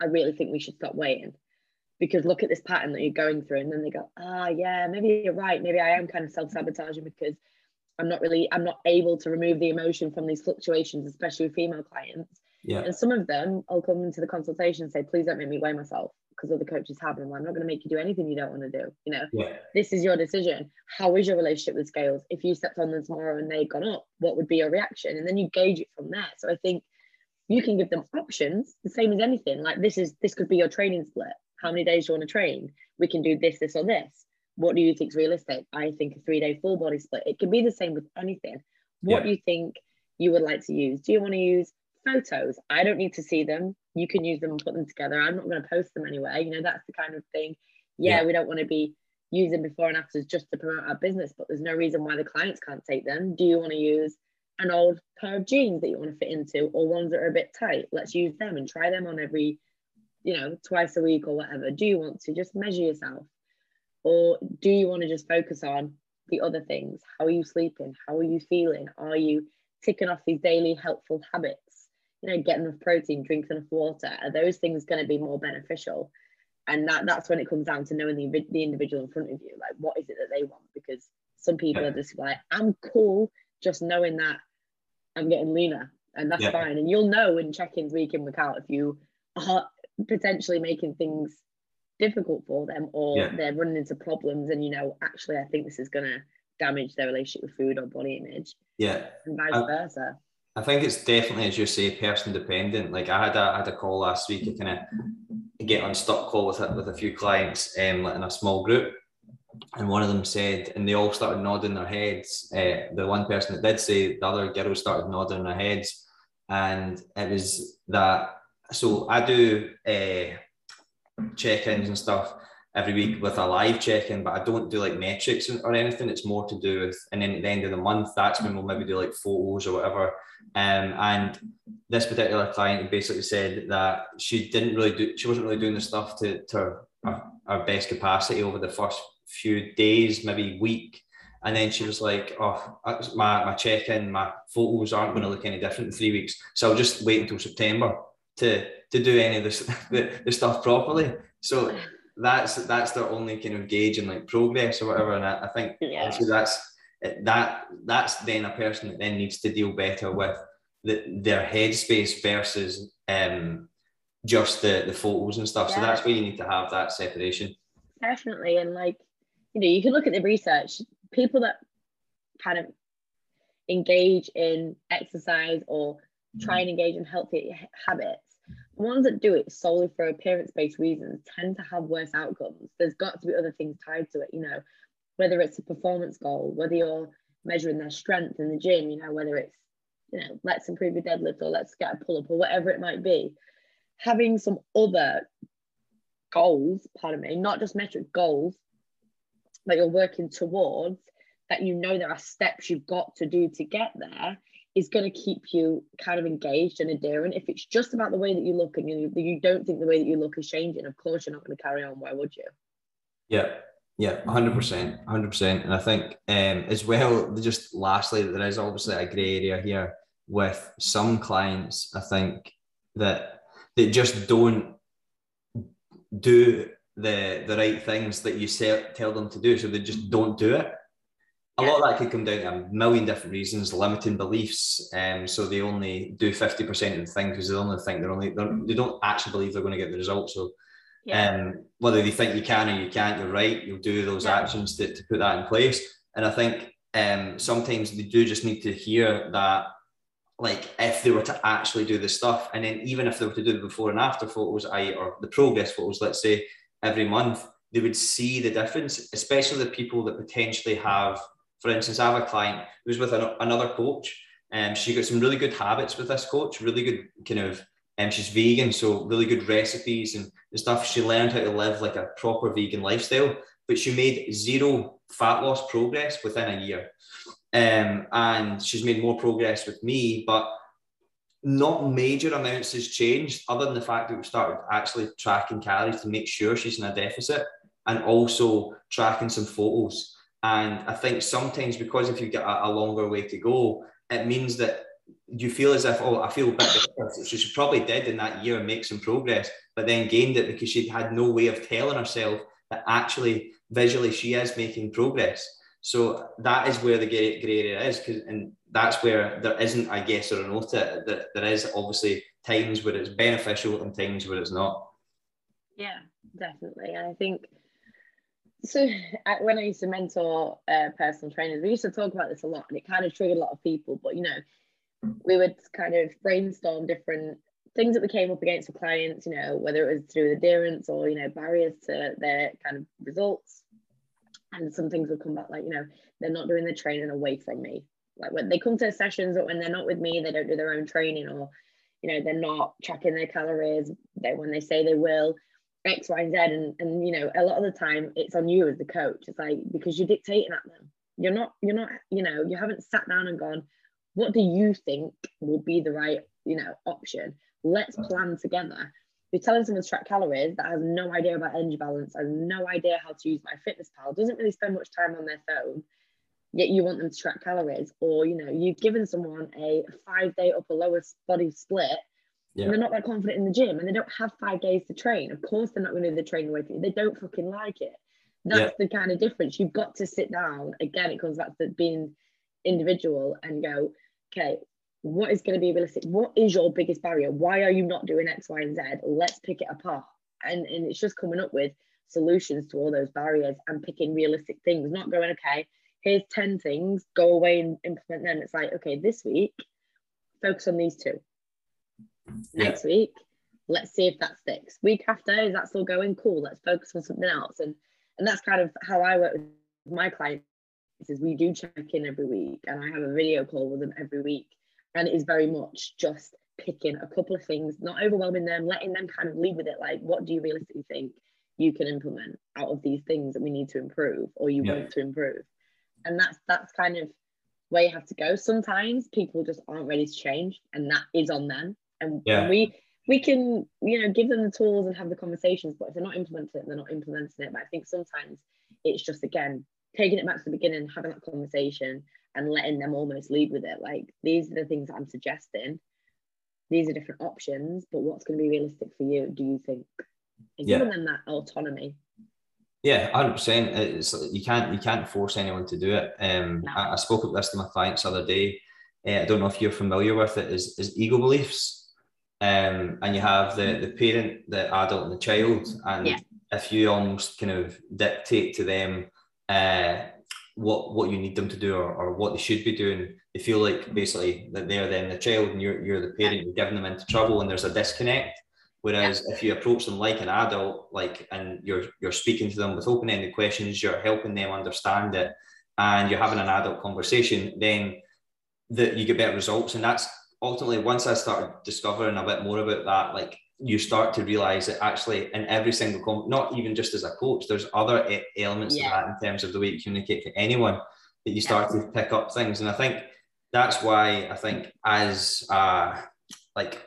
i really think we should stop waiting. Because look at this pattern that you're going through. And then they go ah yeah maybe you're right. Maybe i am kind of self-sabotaging because i'm not really i'm not able to remove the emotion from these fluctuations especially with female clients yeah and some of them i'll come into the consultation and say please don't make me weigh myself because other coaches have them i'm not going to make you do anything you don't want to do you know yeah. this is your decision how is your relationship with scales if you stepped on them tomorrow and they'd gone up what would be your reaction and then you gauge it from there so i think you can give them options the same as anything like this is this could be your training split how many days do you want to train? We can do this, this, or this. What do you think is realistic? I think a three day full body split. It can be the same with anything. What yeah. do you think you would like to use? Do you want to use photos? I don't need to see them. You can use them and put them together. I'm not going to post them anywhere. You know, that's the kind of thing. Yeah, yeah. we don't want to be using before and afters just to promote our business, but there's no reason why the clients can't take them. Do you want to use an old pair of jeans that you want to fit into or ones that are a bit tight? Let's use them and try them on every you know, twice a week or whatever? Do you want to just measure yourself? Or do you want to just focus on the other things? How are you sleeping? How are you feeling? Are you ticking off these daily helpful habits? You know, get enough protein, drink enough water. Are those things going to be more beneficial? And that, that's when it comes down to knowing the, the individual in front of you. Like, what is it that they want? Because some people are just like, I'm cool just knowing that I'm getting leaner and that's yeah. fine. And you'll know in check-ins week in, week out if you are potentially making things difficult for them or yeah. they're running into problems and you know actually i think this is going to damage their relationship with food or body image yeah and vice I, versa i think it's definitely as you say person dependent. Like i had a, I had a call last week i kind of get on stock call with, with a few clients um, in a small group. And one of them said and they all started nodding their heads. Uh, the one person that did say the other girl started nodding their heads. And it was that so I do uh, check-ins and stuff every week with a live check-in, but I don't do like metrics or anything. It's more to do with, and then at the end of the month, that's when we'll maybe do like photos or whatever. Um, and this particular client basically said that she didn't really do, she wasn't really doing the stuff to, to her, her best capacity over the first few days, maybe week. And then she was like, "Oh, my my check in, my photos aren't going to look any different in three weeks, so I'll just wait until September to to do any of this the, the stuff properly." So that's that's their only kind of gauge in like progress or whatever. And I, I think yeah. that's that that's then a person that then needs to deal better with the, their headspace versus um, just the the photos and stuff. Yeah. So that's where you need to have that separation. Definitely, and like you know, you can look at the research. People that kind of engage in exercise or try and engage in healthy habits ones that do it solely for appearance based reasons tend to have worse outcomes. There's got to be other things tied to it, you know, whether it's a performance goal, whether you're measuring their strength in the gym, you know, whether it's, you know, let's improve your deadlift or let's get a pull up or whatever it might be. Having some other goals, pardon me, not just metric goals that you're working towards that you know there are steps you've got to do to get there is going to keep you kind of engaged and adherent. If it's just about the way that you look and you, you don't think the way that you look is changing, of course you're not going to carry on. Why would you? Yeah, yeah, hundred percent, hundred percent. And I think um, as well, just lastly, there is obviously a grey area here with some clients. I think that they just don't do the the right things that you tell them to do, so they just don't do it a lot of that could come down to a million different reasons, limiting beliefs. Um, so they only do 50% of the thing because they only think they're only, they're, they don't actually believe they're going to get the results. So yeah. um, whether they think you can or you can't, you're right. You'll do those yeah. actions to, to put that in place. And I think um, sometimes they do just need to hear that, like if they were to actually do the stuff, and then even if they were to do the before and after photos, I or the progress photos, let's say every month, they would see the difference, especially the people that potentially have for instance, I have a client who's with an, another coach, and um, she got some really good habits with this coach, really good kind of, and um, she's vegan, so really good recipes and stuff. She learned how to live like a proper vegan lifestyle, but she made zero fat loss progress within a year. Um, and she's made more progress with me, but not major amounts has changed other than the fact that we've started actually tracking calories to make sure she's in a deficit and also tracking some photos. And I think sometimes because if you get a, a longer way to go, it means that you feel as if, oh, I feel a bit better. So she probably did in that year make some progress, but then gained it because she had no way of telling herself that actually visually she is making progress. So that is where the grey, area is, because and that's where there isn't a guess or a no to it. That there is obviously times where it's beneficial and times where it's not. Yeah, definitely. And I think so when I used to mentor uh, personal trainers, we used to talk about this a lot, and it kind of triggered a lot of people. But you know, we would kind of brainstorm different things that we came up against with clients. You know, whether it was through adherence or you know barriers to their kind of results. And some things would come back like you know they're not doing the training away from me. Like when they come to sessions, but when they're not with me, they don't do their own training, or you know they're not tracking their calories. They when they say they will, X, Y, and Z. And, and you know, a lot of the time it's on you as the coach. It's like because you're dictating at them. You're not, you're not, you know, you haven't sat down and gone, what do you think will be the right, you know, option? Let's plan together. You're telling someone to track calories that has no idea about energy balance, has no idea how to use my fitness pal, doesn't really spend much time on their phone, yet you want them to track calories. Or, you know, you've given someone a five day upper lower body split yeah. and they're not that confident in the gym and they don't have five days to train. Of course, they're not going to do the training away from you. They don't fucking like it. That's yeah. the kind of difference. You've got to sit down. Again, it comes back to being individual and go, okay, what is going to be realistic? What is your biggest barrier? Why are you not doing X, Y, and Z? Let's pick it apart. And, and it's just coming up with solutions to all those barriers and picking realistic things, not going, okay, here's 10 things, go away and implement them. It's like, okay, this week, focus on these two next yeah. week. Let's see if that sticks. Week after, is that still going? Cool. Let's focus on something else. And and that's kind of how I work with my clients. Is we do check in every week, and I have a video call with them every week, and it is very much just picking a couple of things, not overwhelming them, letting them kind of lead with it. Like, what do you realistically think you can implement out of these things that we need to improve, or you yeah. want to improve? And that's that's kind of where you have to go. Sometimes people just aren't ready to change, and that is on them and, yeah. we we can you know give them the tools and have the conversations but if they're not implementing it they're not implementing it but i think sometimes it's just again taking it back to the beginning, having that conversation and letting them almost lead with it. Like these are the things that I'm suggesting. These are different options, but what's going to be realistic for you? Do you think? And Yeah. giving them that autonomy. Yeah, hundred percent. It's you can't you can't force anyone to do it. Um, No. I, I spoke about this to my clients the other day. Uh, I don't know if you're familiar with it. Is is ego beliefs? Um, and you have the the parent, the adult, and the child. And Yeah. if you almost kind of dictate to them uh, what what you need them to do or, or what they should be doing, they feel like basically that they're then the child and you're you're the parent. You're giving them into trouble, and there's a disconnect. Whereas if you approach them like an adult, like and you're you're speaking to them with open-ended questions, you're helping them understand it, and you're having an adult conversation, then that you get better results. And that's ultimately once I started discovering a bit more about that, like you start to realize that actually in every single com- not even just as a coach, there's other e- elements Yeah. to that in terms of the way you communicate to anyone that you start to pick up things. And I think that's why I think as uh like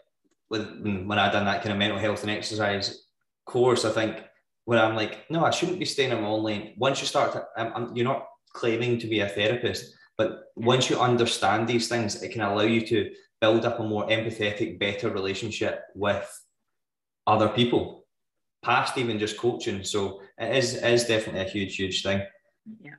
with when when I done that kind of mental health and exercise course, I think when I'm like, no, I shouldn't be staying in my own lane. Once you start to, I'm, I'm- you're not claiming to be a therapist, but once you understand these things, it can allow you to build up a more empathetic, better relationship with other people, past even just coaching. So it is, it is definitely a huge, huge thing. Yeah.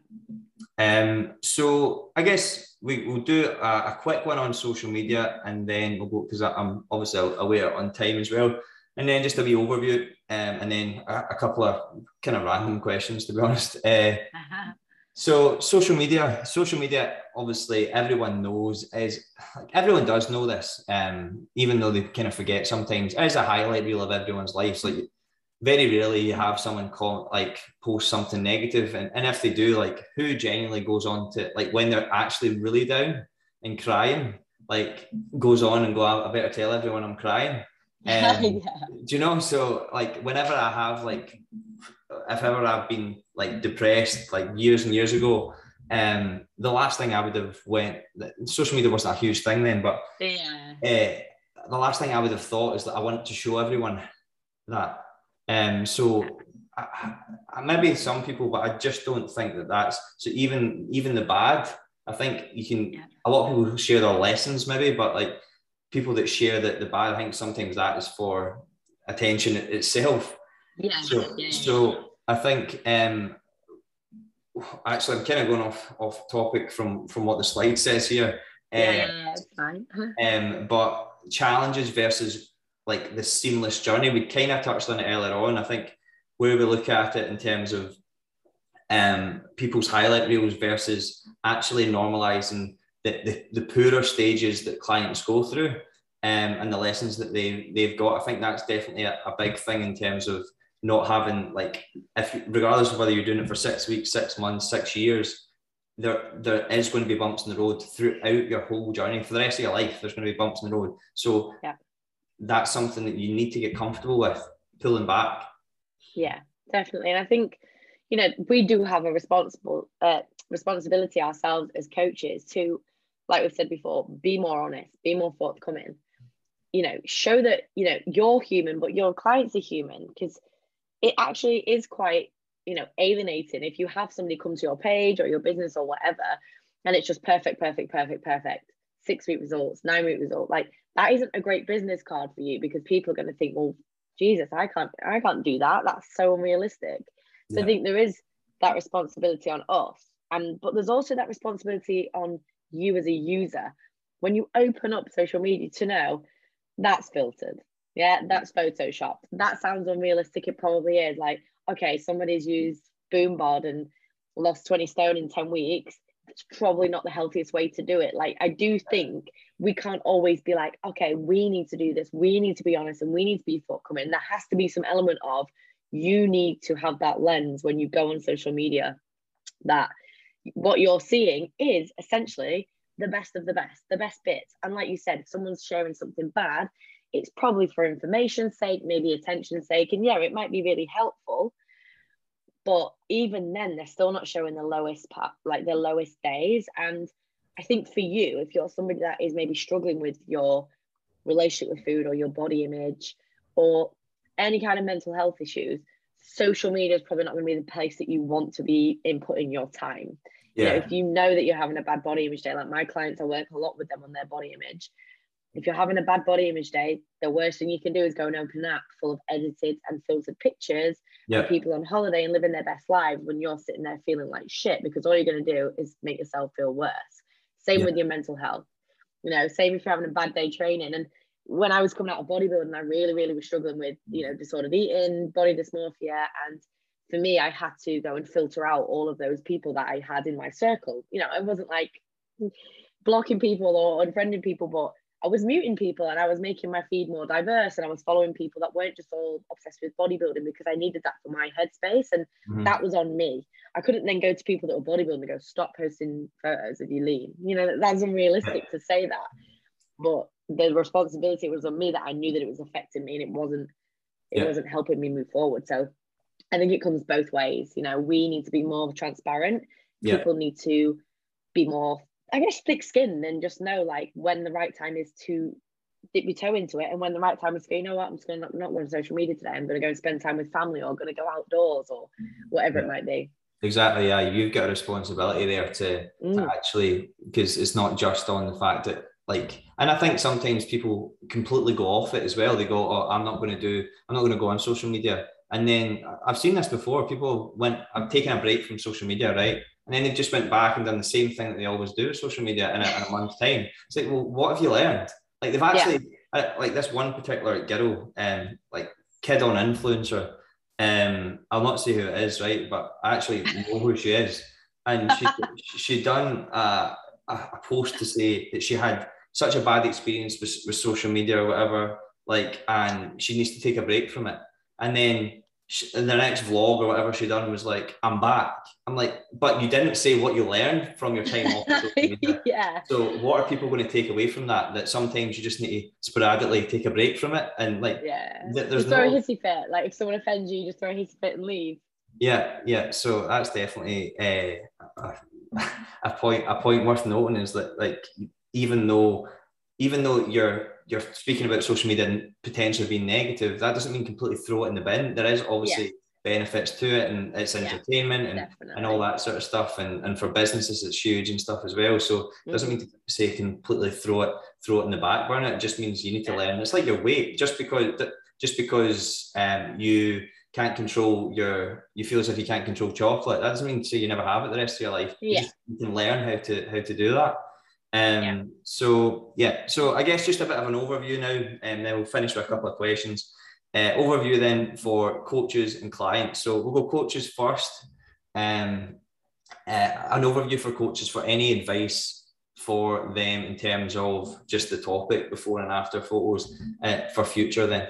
Um, so I guess we will do a, a quick one on social media and then we'll go because I'm obviously aware on time as well. And then just a wee overview um, and then a, a couple of kind of random questions to be honest. Uh, so social media, social media, obviously everyone knows is like everyone does know this, um, even though they kind of forget sometimes. Is a highlight reel of everyone's lives. Like very rarely you have someone call like post something negative, and, and if they do, like who genuinely goes on to like when they're actually really down and crying, like goes on and go, I better tell everyone I'm crying. Um, yeah. do you know so like whenever i have like if ever i've been like depressed like years and years ago um the last thing i would have went social media wasn't a huge thing then but Yeah. uh, the last thing i would have thought is that i want to show everyone that um so I, I, maybe some people but i just don't think that that's so even even the bad i think you can Yeah. a lot of people share their lessons maybe but like people that share that the bad i think sometimes that is for attention itself Yeah. so, yeah, yeah, so I think um, actually I'm kind of going off off topic from from what the slide says here. Yeah, fine. um, but challenges versus like the seamless journey. We kind of touched on it earlier on. I think where we look at it in terms of um, people's highlight reels versus actually normalizing the, the, the poorer stages that clients go through um, and the lessons that they, they've got. I think that's definitely a, a big thing in terms of not having like if regardless of whether you're doing it for six weeks, six months, six years, there there is going to be bumps in the road throughout your whole journey for the rest of your life. There's going to be bumps in the road. So Yeah. that's something that you need to get comfortable with pulling back. Yeah, definitely. And I think, you know, we do have a responsible uh, responsibility ourselves as coaches to, like we've said before, be more honest, be more forthcoming. You know, show that you know you're human, but your clients are human because it actually is quite you know alienating if you have somebody come to your page or your business or whatever, and it's just perfect, perfect, perfect, perfect. Six week results, nine week result. Like that isn't a great business card for you because people are going to think, well, Jesus, I can't, I can't do that. That's so unrealistic. So Yeah. I think there is that responsibility on us, and but there's also that responsibility on you as a user. When you open up social media, to know that's filtered, yeah, that's Photoshop. That sounds unrealistic. It probably is. Like, okay, somebody's used Boombod and lost 20 stone in 10 weeks. It's probably not the healthiest way to do it. Like, I do think we can't always be like, okay, we need to do this, we need to be honest, and we need to be forthcoming. There has to be some element of you need to have that lens when you go on social media that what you're seeing is essentially the best of the best, the best bits. And like you said, if someone's sharing something bad, it's probably for information's sake, maybe attention's sake. And yeah, it might be really helpful. But even then, they're still not showing the lowest part, like the lowest days. And I think for you, if you're somebody that is maybe struggling with your relationship with food or your body image or any kind of mental health issues, social media is probably not going to be the place that you want to be inputting your time. Yeah. You know, if you know that you're having a bad body image day, like my clients, I work a lot with them on their body image. If you're having a bad body image day, the worst thing you can do is go and open an app full of edited and filtered pictures of people on holiday and living their best lives when you're sitting there feeling like shit because all you're going to do is make yourself feel worse. Same with your mental health. You know, same if you're having a bad day training. And when I was coming out of bodybuilding, I really, really was struggling with, you know, disordered eating, body dysmorphia. And for me, I had to go and filter out all of those people that I had in my circle. You know, I wasn't like blocking people or unfriending people, but I was muting people and I was making my feed more diverse and I was following people that weren't just all obsessed with bodybuilding because I needed that for my headspace and Mhm. that was on me. I couldn't then go to people that were bodybuilding and go, stop posting photos of you lean. You know, that's unrealistic to say that. But the responsibility was on me that I knew that it was affecting me and it wasn't it Yeah. wasn't helping me move forward. So I think it comes both ways. You know, we need to be more transparent. Yeah. People need to be more, I guess, thick skin and just know like when the right time is to dip your toe into it and when the right time is to go, you know what, I'm just going to not, not go on social media today. I'm going to go and spend time with family or going to go outdoors or whatever it might be. Exactly. Yeah, you've got a responsibility there to, Mm. to actually because it's not just on the fact that like, and I think sometimes people completely go off it as well. They go, "Oh, I'm not going to do. I'm not going to go on social media." And then I've seen this before. People went, "I'm taking a break from social media," right? And then they just went back and done the same thing that they always do with social media in a, in a month's time. It's like, well, what have you learned? Like they've actually, uh, like this one particular girl, um, like kid on influencer. Um, I'll not say who it is, right? But I actually know who she is, and she she done a, a a post to say that she had such a bad experience with, with social media or whatever, like, and she needs to take a break from it. And then she, in the next vlog or whatever she done was like, "I'm back." I'm like, but you didn't say what you learned from your time off yeah. So what are people going to take away from that? That sometimes you just need to sporadically take a break from it, and like, Yeah. th- there's Just throw no a hissy fit. Like if someone offends you, just throw a hissy fit and leave. Yeah, yeah. So that's definitely uh, a, a point. A point worth noting is that, like, even though, even though you're you're speaking about social media and potentially being negative, that doesn't mean completely throw it in the bin. There is obviously benefits to it, and it's Yeah, entertainment and Definitely. and all that sort of stuff. And, and for businesses, it's huge and stuff as well. So it doesn't Mhm. mean to say completely throw it throw it in the back burner. It just means you need to Yeah. learn. It's like your weight. Just because just because um, you can't control your you feel as if you can't control chocolate, that doesn't mean to say you never have it the rest of your life. You, Yeah. just, you can learn how to how to do that. Um, Yeah. So yeah, so I guess just a bit of an overview now, and then we'll finish with a couple of questions. Uh, overview then for coaches and clients. So we'll go coaches first. Um, uh, an overview for coaches for any advice for them in terms of just the topic before and after photos uh, for future then.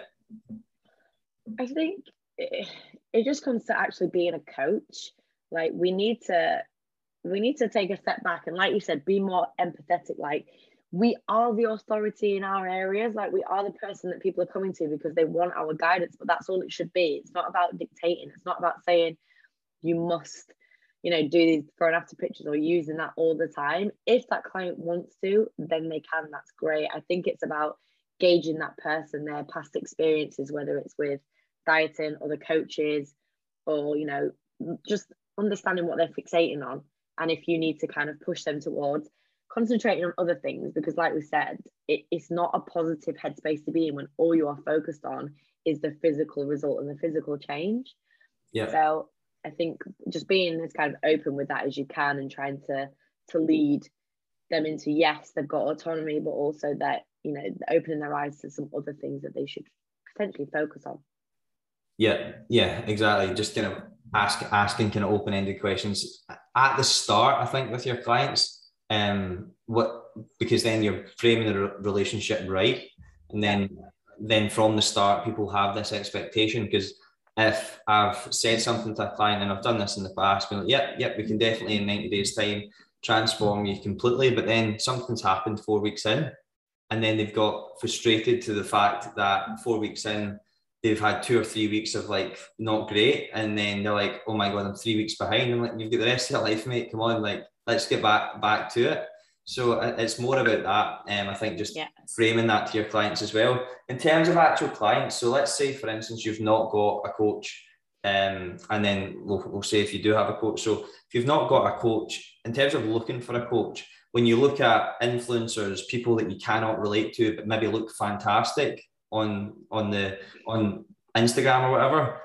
I think it, it just comes to actually being a coach. Like we need to we need to take a step back and like you said, be more empathetic. Like we are the authority in our areas. Like we are the person that people are coming to because they want our guidance, but that's all it should be. It's not about dictating. It's not about saying you must, you know, do these before and after pictures or using that all the time. If that client wants to, then they can. That's great. I think it's about gauging that person, their past experiences, whether it's with dieting, or the coaches, or you know, just understanding what they're fixating on. And if you need to kind of push them towards concentrating on other things, because like we said, it, it's not a positive headspace to be in when all you are focused on is the physical result and the physical change. Yeah. So I think just being as kind of open with that as you can and trying to to lead them into yes, they've got autonomy, but also that you know opening their eyes to some other things that they should potentially focus on. Yeah, yeah, exactly. Just kind of ask asking kind of open-ended questions at the start, I think, with your clients. Um, what because then you're framing the relationship right, and then then from the start, people have this expectation because if I've said something to a client and I've done this in the past, been like, yep, yep, we can definitely in 90 days time transform you completely, but then something's happened four weeks in, and then they've got frustrated to the fact that four weeks in they've had two or three weeks of like not great, and then they're like, "Oh my god, I'm three weeks behind." I'm like, "You've got the rest of your life, mate. Come on, like let's get back back to it." So uh, it's more about that. Um, I think just Yeah. framing that to your clients as well. In terms of actual clients, so let's say for instance you've not got a coach Um, and then we'll, we'll say if you do have a coach. So if you've not got a coach, in terms of looking for a coach, when you look at influencers, people that you cannot relate to but maybe look fantastic on on the on Instagram or whatever,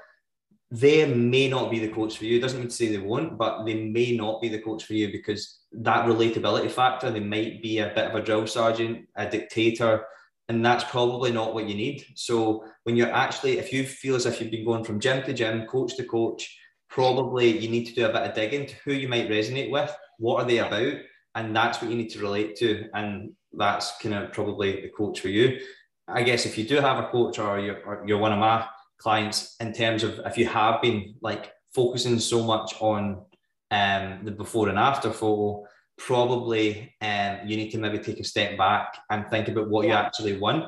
they may not be the coach for you. It doesn't mean to say they won't, but they may not be the coach for you because that relatability factor, they might be a bit of a drill sergeant, a dictator, and that's probably not what you need. So when you're actually, if you feel as if you've been going from gym to gym, coach to coach, probably you need to do a bit of digging to who you might resonate with, what are they about, and that's what you need to relate to, and that's kind of probably the coach for you. I guess if you do have a coach or you're, or you're one of my clients in terms of if you have been like focusing so much on um, the before and after photo, probably um, you need to maybe take a step back and think about what you actually want.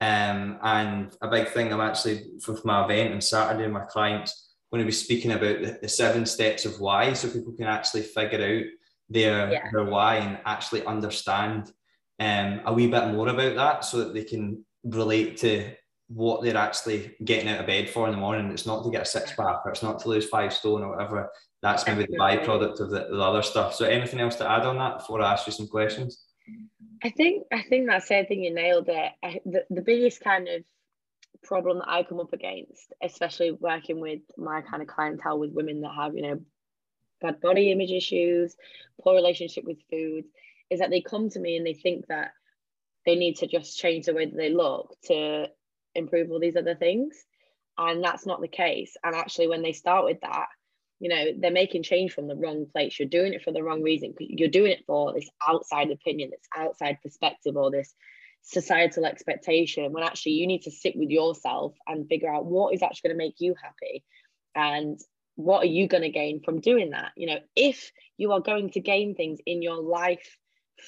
Um, and a big thing I'm actually for my event on Saturday, my clients going to be speaking about the, the, seven steps of why, so people can actually figure out their yeah. their why and actually understand um, a wee bit more about that, so that they can relate to what they're actually getting out of bed for in the morning. It's not to get a six pack or it's not to lose five stone or whatever. That's maybe the byproduct of the, the other stuff. So anything else to add on that before I ask you some questions? I think I think that's everything you nailed it. I, the, the biggest kind of problem that I come up against, especially working with my kind of clientele with women that have, you know, bad body image issues, poor relationship with food, is that they come to me and they think that they need to just change the way that they look to improve all these other things. And that's not the case. And actually when they start with that you know they're making change from the wrong place. You're doing it for the wrong reason. You're doing it for this outside opinion this outside perspective or this societal expectation when actually you need to sit with yourself and figure out what is actually going to make you happy and what are you going to gain from doing that? You know if you are going to gain things in your life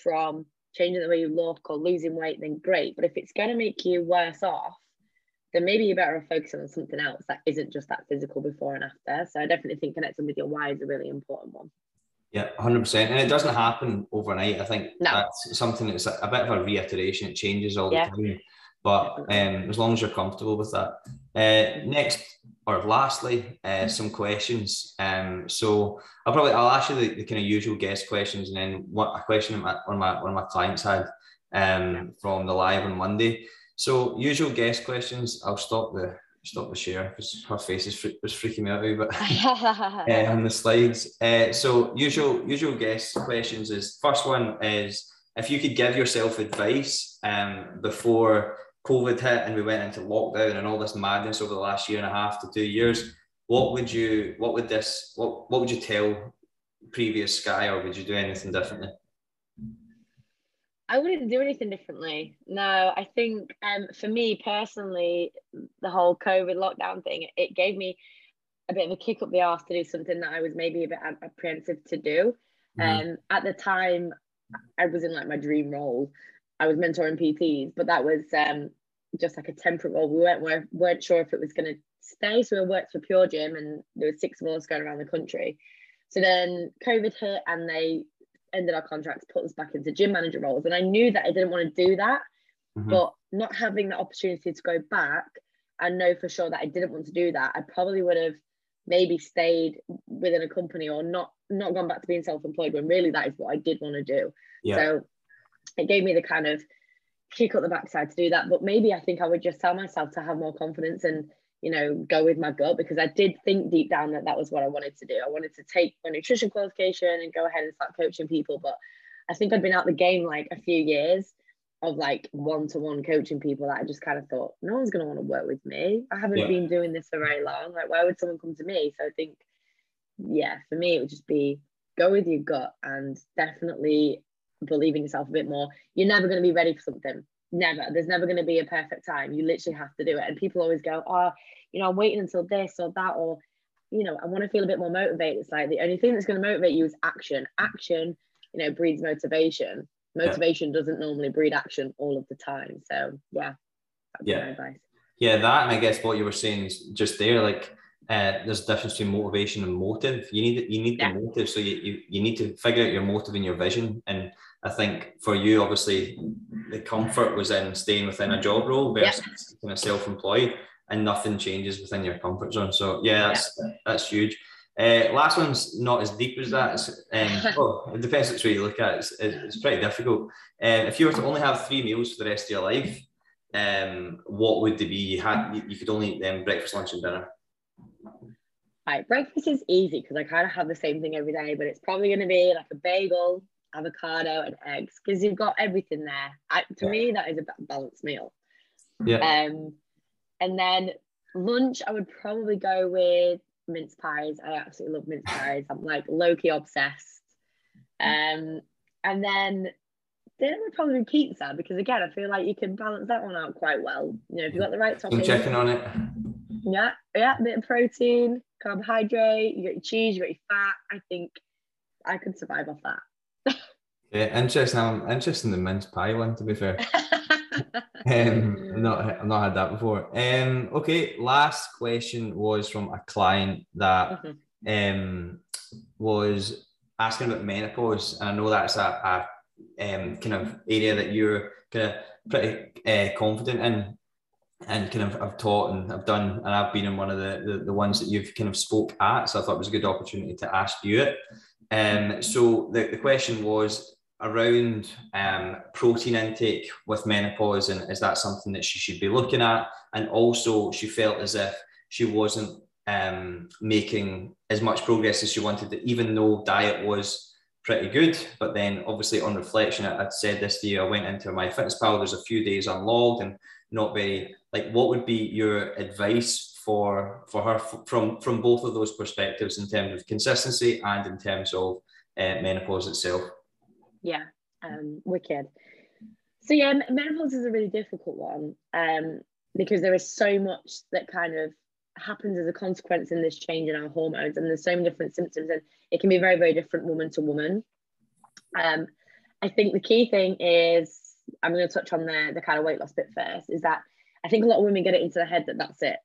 from changing the way you look or losing weight then great but if it's going to make you worse off then maybe you're better focusing on something else that isn't just that physical before and after. So I definitely think connecting with your why is a really important one. Yeah, 100%. And it doesn't happen overnight. I think no. that's something that's a bit of a reiteration. It changes all yeah. the time. But um, as long as you're comfortable with that. Uh, next, or lastly, uh, some questions. Um, so I'll probably I'll ask you the, the kind of usual guest questions, and then what a question my, one of my one of my clients had um, from the live on Monday. So usual guest questions. I'll stop the stop the share because her face is was freaking me out a bit uh, on the slides. Uh, so usual usual guest questions is first one is if you could give yourself advice um, before COVID hit and we went into lockdown and all this madness over the last year and a half to two years, what would you what would this what what would you tell previous Sky or would you do anything differently? I wouldn't do anything differently. No, I think um, for me personally, the whole COVID lockdown thing, it gave me a bit of a kick up the arse to do something that I was maybe a bit apprehensive to do. Mm-hmm. Um, at the time, I was in like my dream role. I was mentoring PTs, but that was um, just like a temporary role. We weren't, we weren't sure if it was going to stay. So we worked for Pure Gym and there were six of us going around the country. So then COVID hit and they ended our contracts, put us back into gym manager roles. And I knew that I didn't want to do that. Mm-hmm. But not having the opportunity to go back and know for sure that I didn't want to do that, I probably would have maybe stayed within a company or not not gone back to being self-employed when really that is what I did want to do. Yeah. So it gave me the kind of kick up the backside to do that. But maybe I think I would just tell myself to have more confidence and you know, go with my gut because I did think deep down that that was what I wanted to do. I wanted to take my nutrition qualification and go ahead and start coaching people. But I think I'd been out the game like a few years of like one to one coaching people that I just kind of thought, no one's going to want to work with me. I haven't yeah. been doing this for very long. Like, why would someone come to me? So I think, yeah, for me, it would just be go with your gut and definitely believe in yourself a bit more. You're never going to be ready for something never there's never going to be a perfect time you literally have to do it and people always go oh you know i'm waiting until this or that or you know i want to feel a bit more motivated it's like the only thing that's going to motivate you is action action you know breeds motivation motivation yeah. doesn't normally breed action all of the time so yeah yeah yeah that and i guess what you were saying is just there like uh, there's a difference between motivation and motive. You need you need yeah. the motive, so you, you you need to figure out your motive and your vision. And I think for you, obviously, the comfort was in staying within a job role versus yeah. kind of self-employed. and nothing changes within your comfort zone. So yeah, that's yeah. that's huge. Uh, last one's not as deep as that. Um, well, it depends which way you look at it. It's, it's pretty difficult. Um, if you were to only have three meals for the rest of your life, um, what would they be? You had you, could only eat them breakfast, lunch, and dinner. Right, breakfast is easy because I kind of have the same thing every day, but it's probably going to be like a bagel, avocado, and eggs because you've got everything there. I, to yeah. me, that is a balanced meal. Yeah. Um, and then lunch, I would probably go with mince pies. I absolutely love mince pies. I'm like low key obsessed. Um, and then dinner would probably be pizza because again, I feel like you can balance that one out quite well. You know, if you've got the right toppings. I'm checking on it. Yeah, yeah, bit of protein, carbohydrate, you got your cheese, you got your fat. I think I could survive off that. Yeah, interesting. I'm interested in the mince pie one to be fair. um, not I've not had that before. Um, okay, last question was from a client that mm-hmm. um was asking about menopause, and I know that's a, a um, kind of area that you're kind of pretty uh, confident in, and kind of I've taught and I've done, and I've been in one of the, the, the ones that you've kind of spoke at, so I thought it was a good opportunity to ask you it. Um, so the, the question was around um, protein intake with menopause, and is that something that she should be looking at? And also, she felt as if she wasn't um, making as much progress as she wanted, even though diet was pretty good. But then, obviously, on reflection, I, would said this to you. I went into MyFitnessPal. There's a few days unlogged and not very like. What would be your advice for for her from from both of those perspectives in terms of consistency and in terms of uh, menopause itself? Yeah, um, wicked. So yeah, menopause is a really difficult one um, because there is so much that kind of happens as a consequence in this change in our hormones, and there's so many different symptoms, and it can be very, very different woman to woman. Um, I think the key thing is I'm going to touch on the the kind of weight loss bit first. Is that I think a lot of women get it into their head that that's it.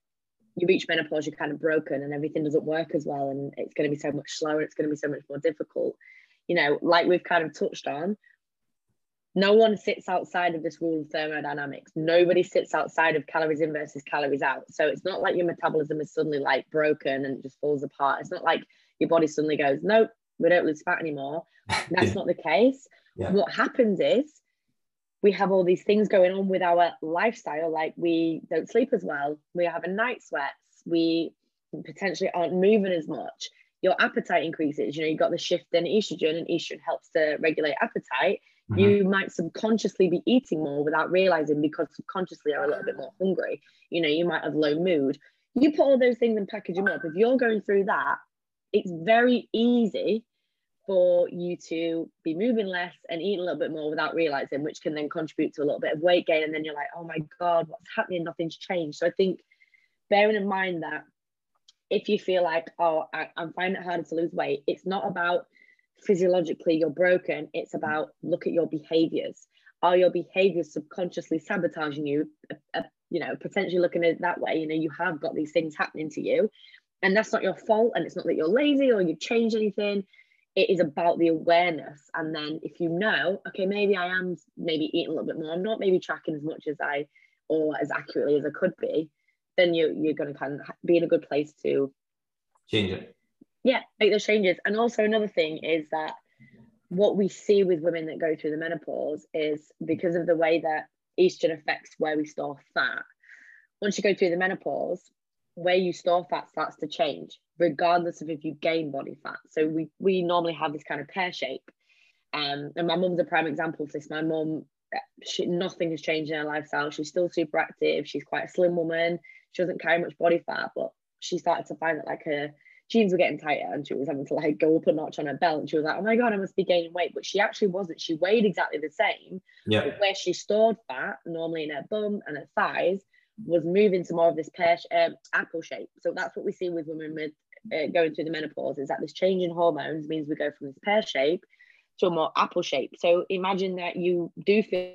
You reach menopause, you're kind of broken, and everything doesn't work as well, and it's going to be so much slower. It's going to be so much more difficult you know, like we've kind of touched on, no one sits outside of this rule of thermodynamics. Nobody sits outside of calories in versus calories out. So it's not like your metabolism is suddenly like broken and it just falls apart. It's not like your body suddenly goes, nope, we don't lose fat anymore. That's yeah. not the case. Yeah. What happens is we have all these things going on with our lifestyle, like we don't sleep as well, we have a night sweats, we potentially aren't moving as much your appetite increases. You know, you've got the shift in estrogen, and estrogen helps to regulate appetite. Mm-hmm. You might subconsciously be eating more without realizing because subconsciously are a little bit more hungry. You know, you might have low mood. You put all those things and package them up. If you're going through that, it's very easy for you to be moving less and eating a little bit more without realizing, which can then contribute to a little bit of weight gain. And then you're like, oh my God, what's happening? Nothing's changed. So I think bearing in mind that if you feel like, oh, I, am finding it harder to lose weight, it's not about physiologically you're broken. It's about look at your behaviors. Are your behaviors subconsciously sabotaging you? Uh, uh, you know, potentially looking at it that way, you know, you have got these things happening to you. And that's not your fault. And it's not that you're lazy or you've changed anything. It is about the awareness. And then if you know, okay, maybe I am maybe eating a little bit more, I'm not maybe tracking as much as I or as accurately as I could be then you you're going to kind of be in a good place to change it. Yeah, make those changes. And also another thing is that what we see with women that go through the menopause is because of the way that estrogen affects where we store fat. Once you go through the menopause, where you store fat starts to change, regardless of if you gain body fat. So we we normally have this kind of pear shape. Um, and my mum's a prime example of this. My mum, she, nothing has changed in her lifestyle. She's still super active. She's quite a slim woman she doesn't carry much body fat, but she started to find that like her jeans were getting tighter and she was having to like go up a notch on her belt and she was like, oh my God, I must be gaining weight. But she actually wasn't. She weighed exactly the same. Yeah. But where she stored fat, normally in her bum and her thighs, was moving to more of this pear um, apple shape. So that's what we see with women with uh, going through the menopause is that this change in hormones means we go from this pear shape to a more apple shape. So imagine that you do feel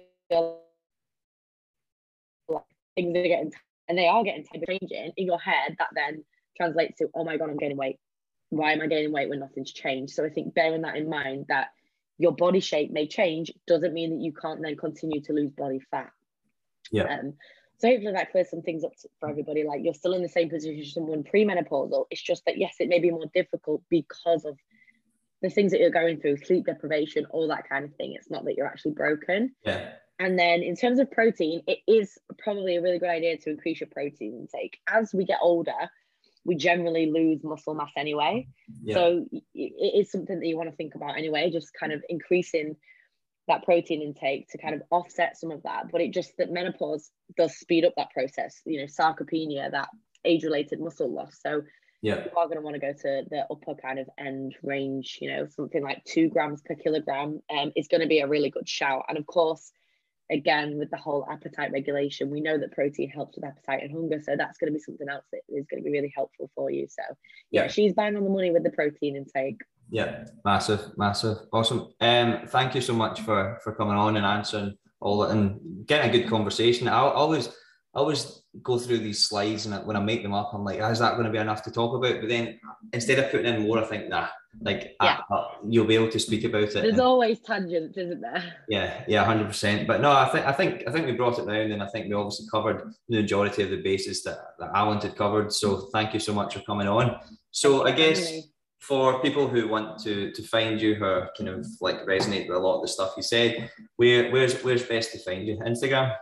like things are getting and they are getting tired changing in your head that then translates to oh my god i'm gaining weight why am i gaining weight when nothing's changed so i think bearing that in mind that your body shape may change doesn't mean that you can't then continue to lose body fat yeah um, So hopefully that clears some things up for everybody. Like you're still in the same position as someone premenopausal. It's just that yes, it may be more difficult because of the things that you're going through, sleep deprivation, all that kind of thing. It's not that you're actually broken. Yeah. And then in terms of protein, it is probably a really good idea to increase your protein intake. As we get older, we generally lose muscle mass anyway. Yeah. So it is something that you want to think about anyway, just kind of increasing that protein intake to kind of offset some of that. But it just that menopause does speed up that process, you know, sarcopenia, that age related muscle loss. So yeah. you are going to want to go to the upper kind of end range, you know, something like two grams per kilogram um, is going to be a really good shout. And of course, again, with the whole appetite regulation, we know that protein helps with appetite and hunger. So that's going to be something else that is going to be really helpful for you. So yeah, yeah. she's bang on the money with the protein intake. Yeah, massive, massive, awesome. Um, thank you so much for for coming on and answering all that and getting a good conversation. I always, I always go through these slides and when I make them up, I'm like, is that going to be enough to talk about? But then instead of putting in more, I think nah, like yeah. I, I, you'll be able to speak about it. There's and, always tangents, isn't there? Yeah, yeah, hundred percent. But no, I think I think I think we brought it down, and I think we obviously covered the majority of the bases that, that I wanted covered. So thank you so much for coming on. So I guess for people who want to to find you who are kind of like resonate with a lot of the stuff you said where where's where's best to find you instagram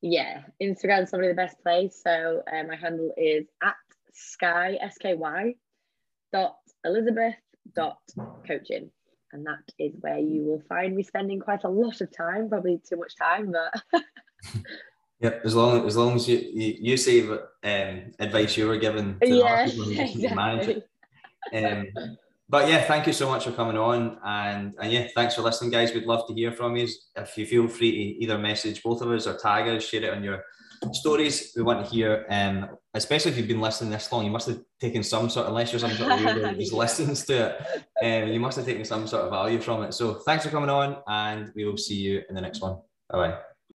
yeah Instagram's probably the best place so uh, my handle is at sky sky dot elizabeth dot coaching and that is where you will find me spending quite a lot of time probably too much time but Yep, as long as long as you you, you say um, advice you were given to yeah, exactly. manage it um, but yeah, thank you so much for coming on, and and yeah, thanks for listening, guys. We'd love to hear from you. If you feel free to either message both of us or tag us, share it on your stories. We want to hear, um, especially if you've been listening this long, you must have taken some sort, unless you're some sort of weirdo just listens to it, um, you must have taken some sort of value from it. So thanks for coming on, and we will see you in the next one. Bye bye.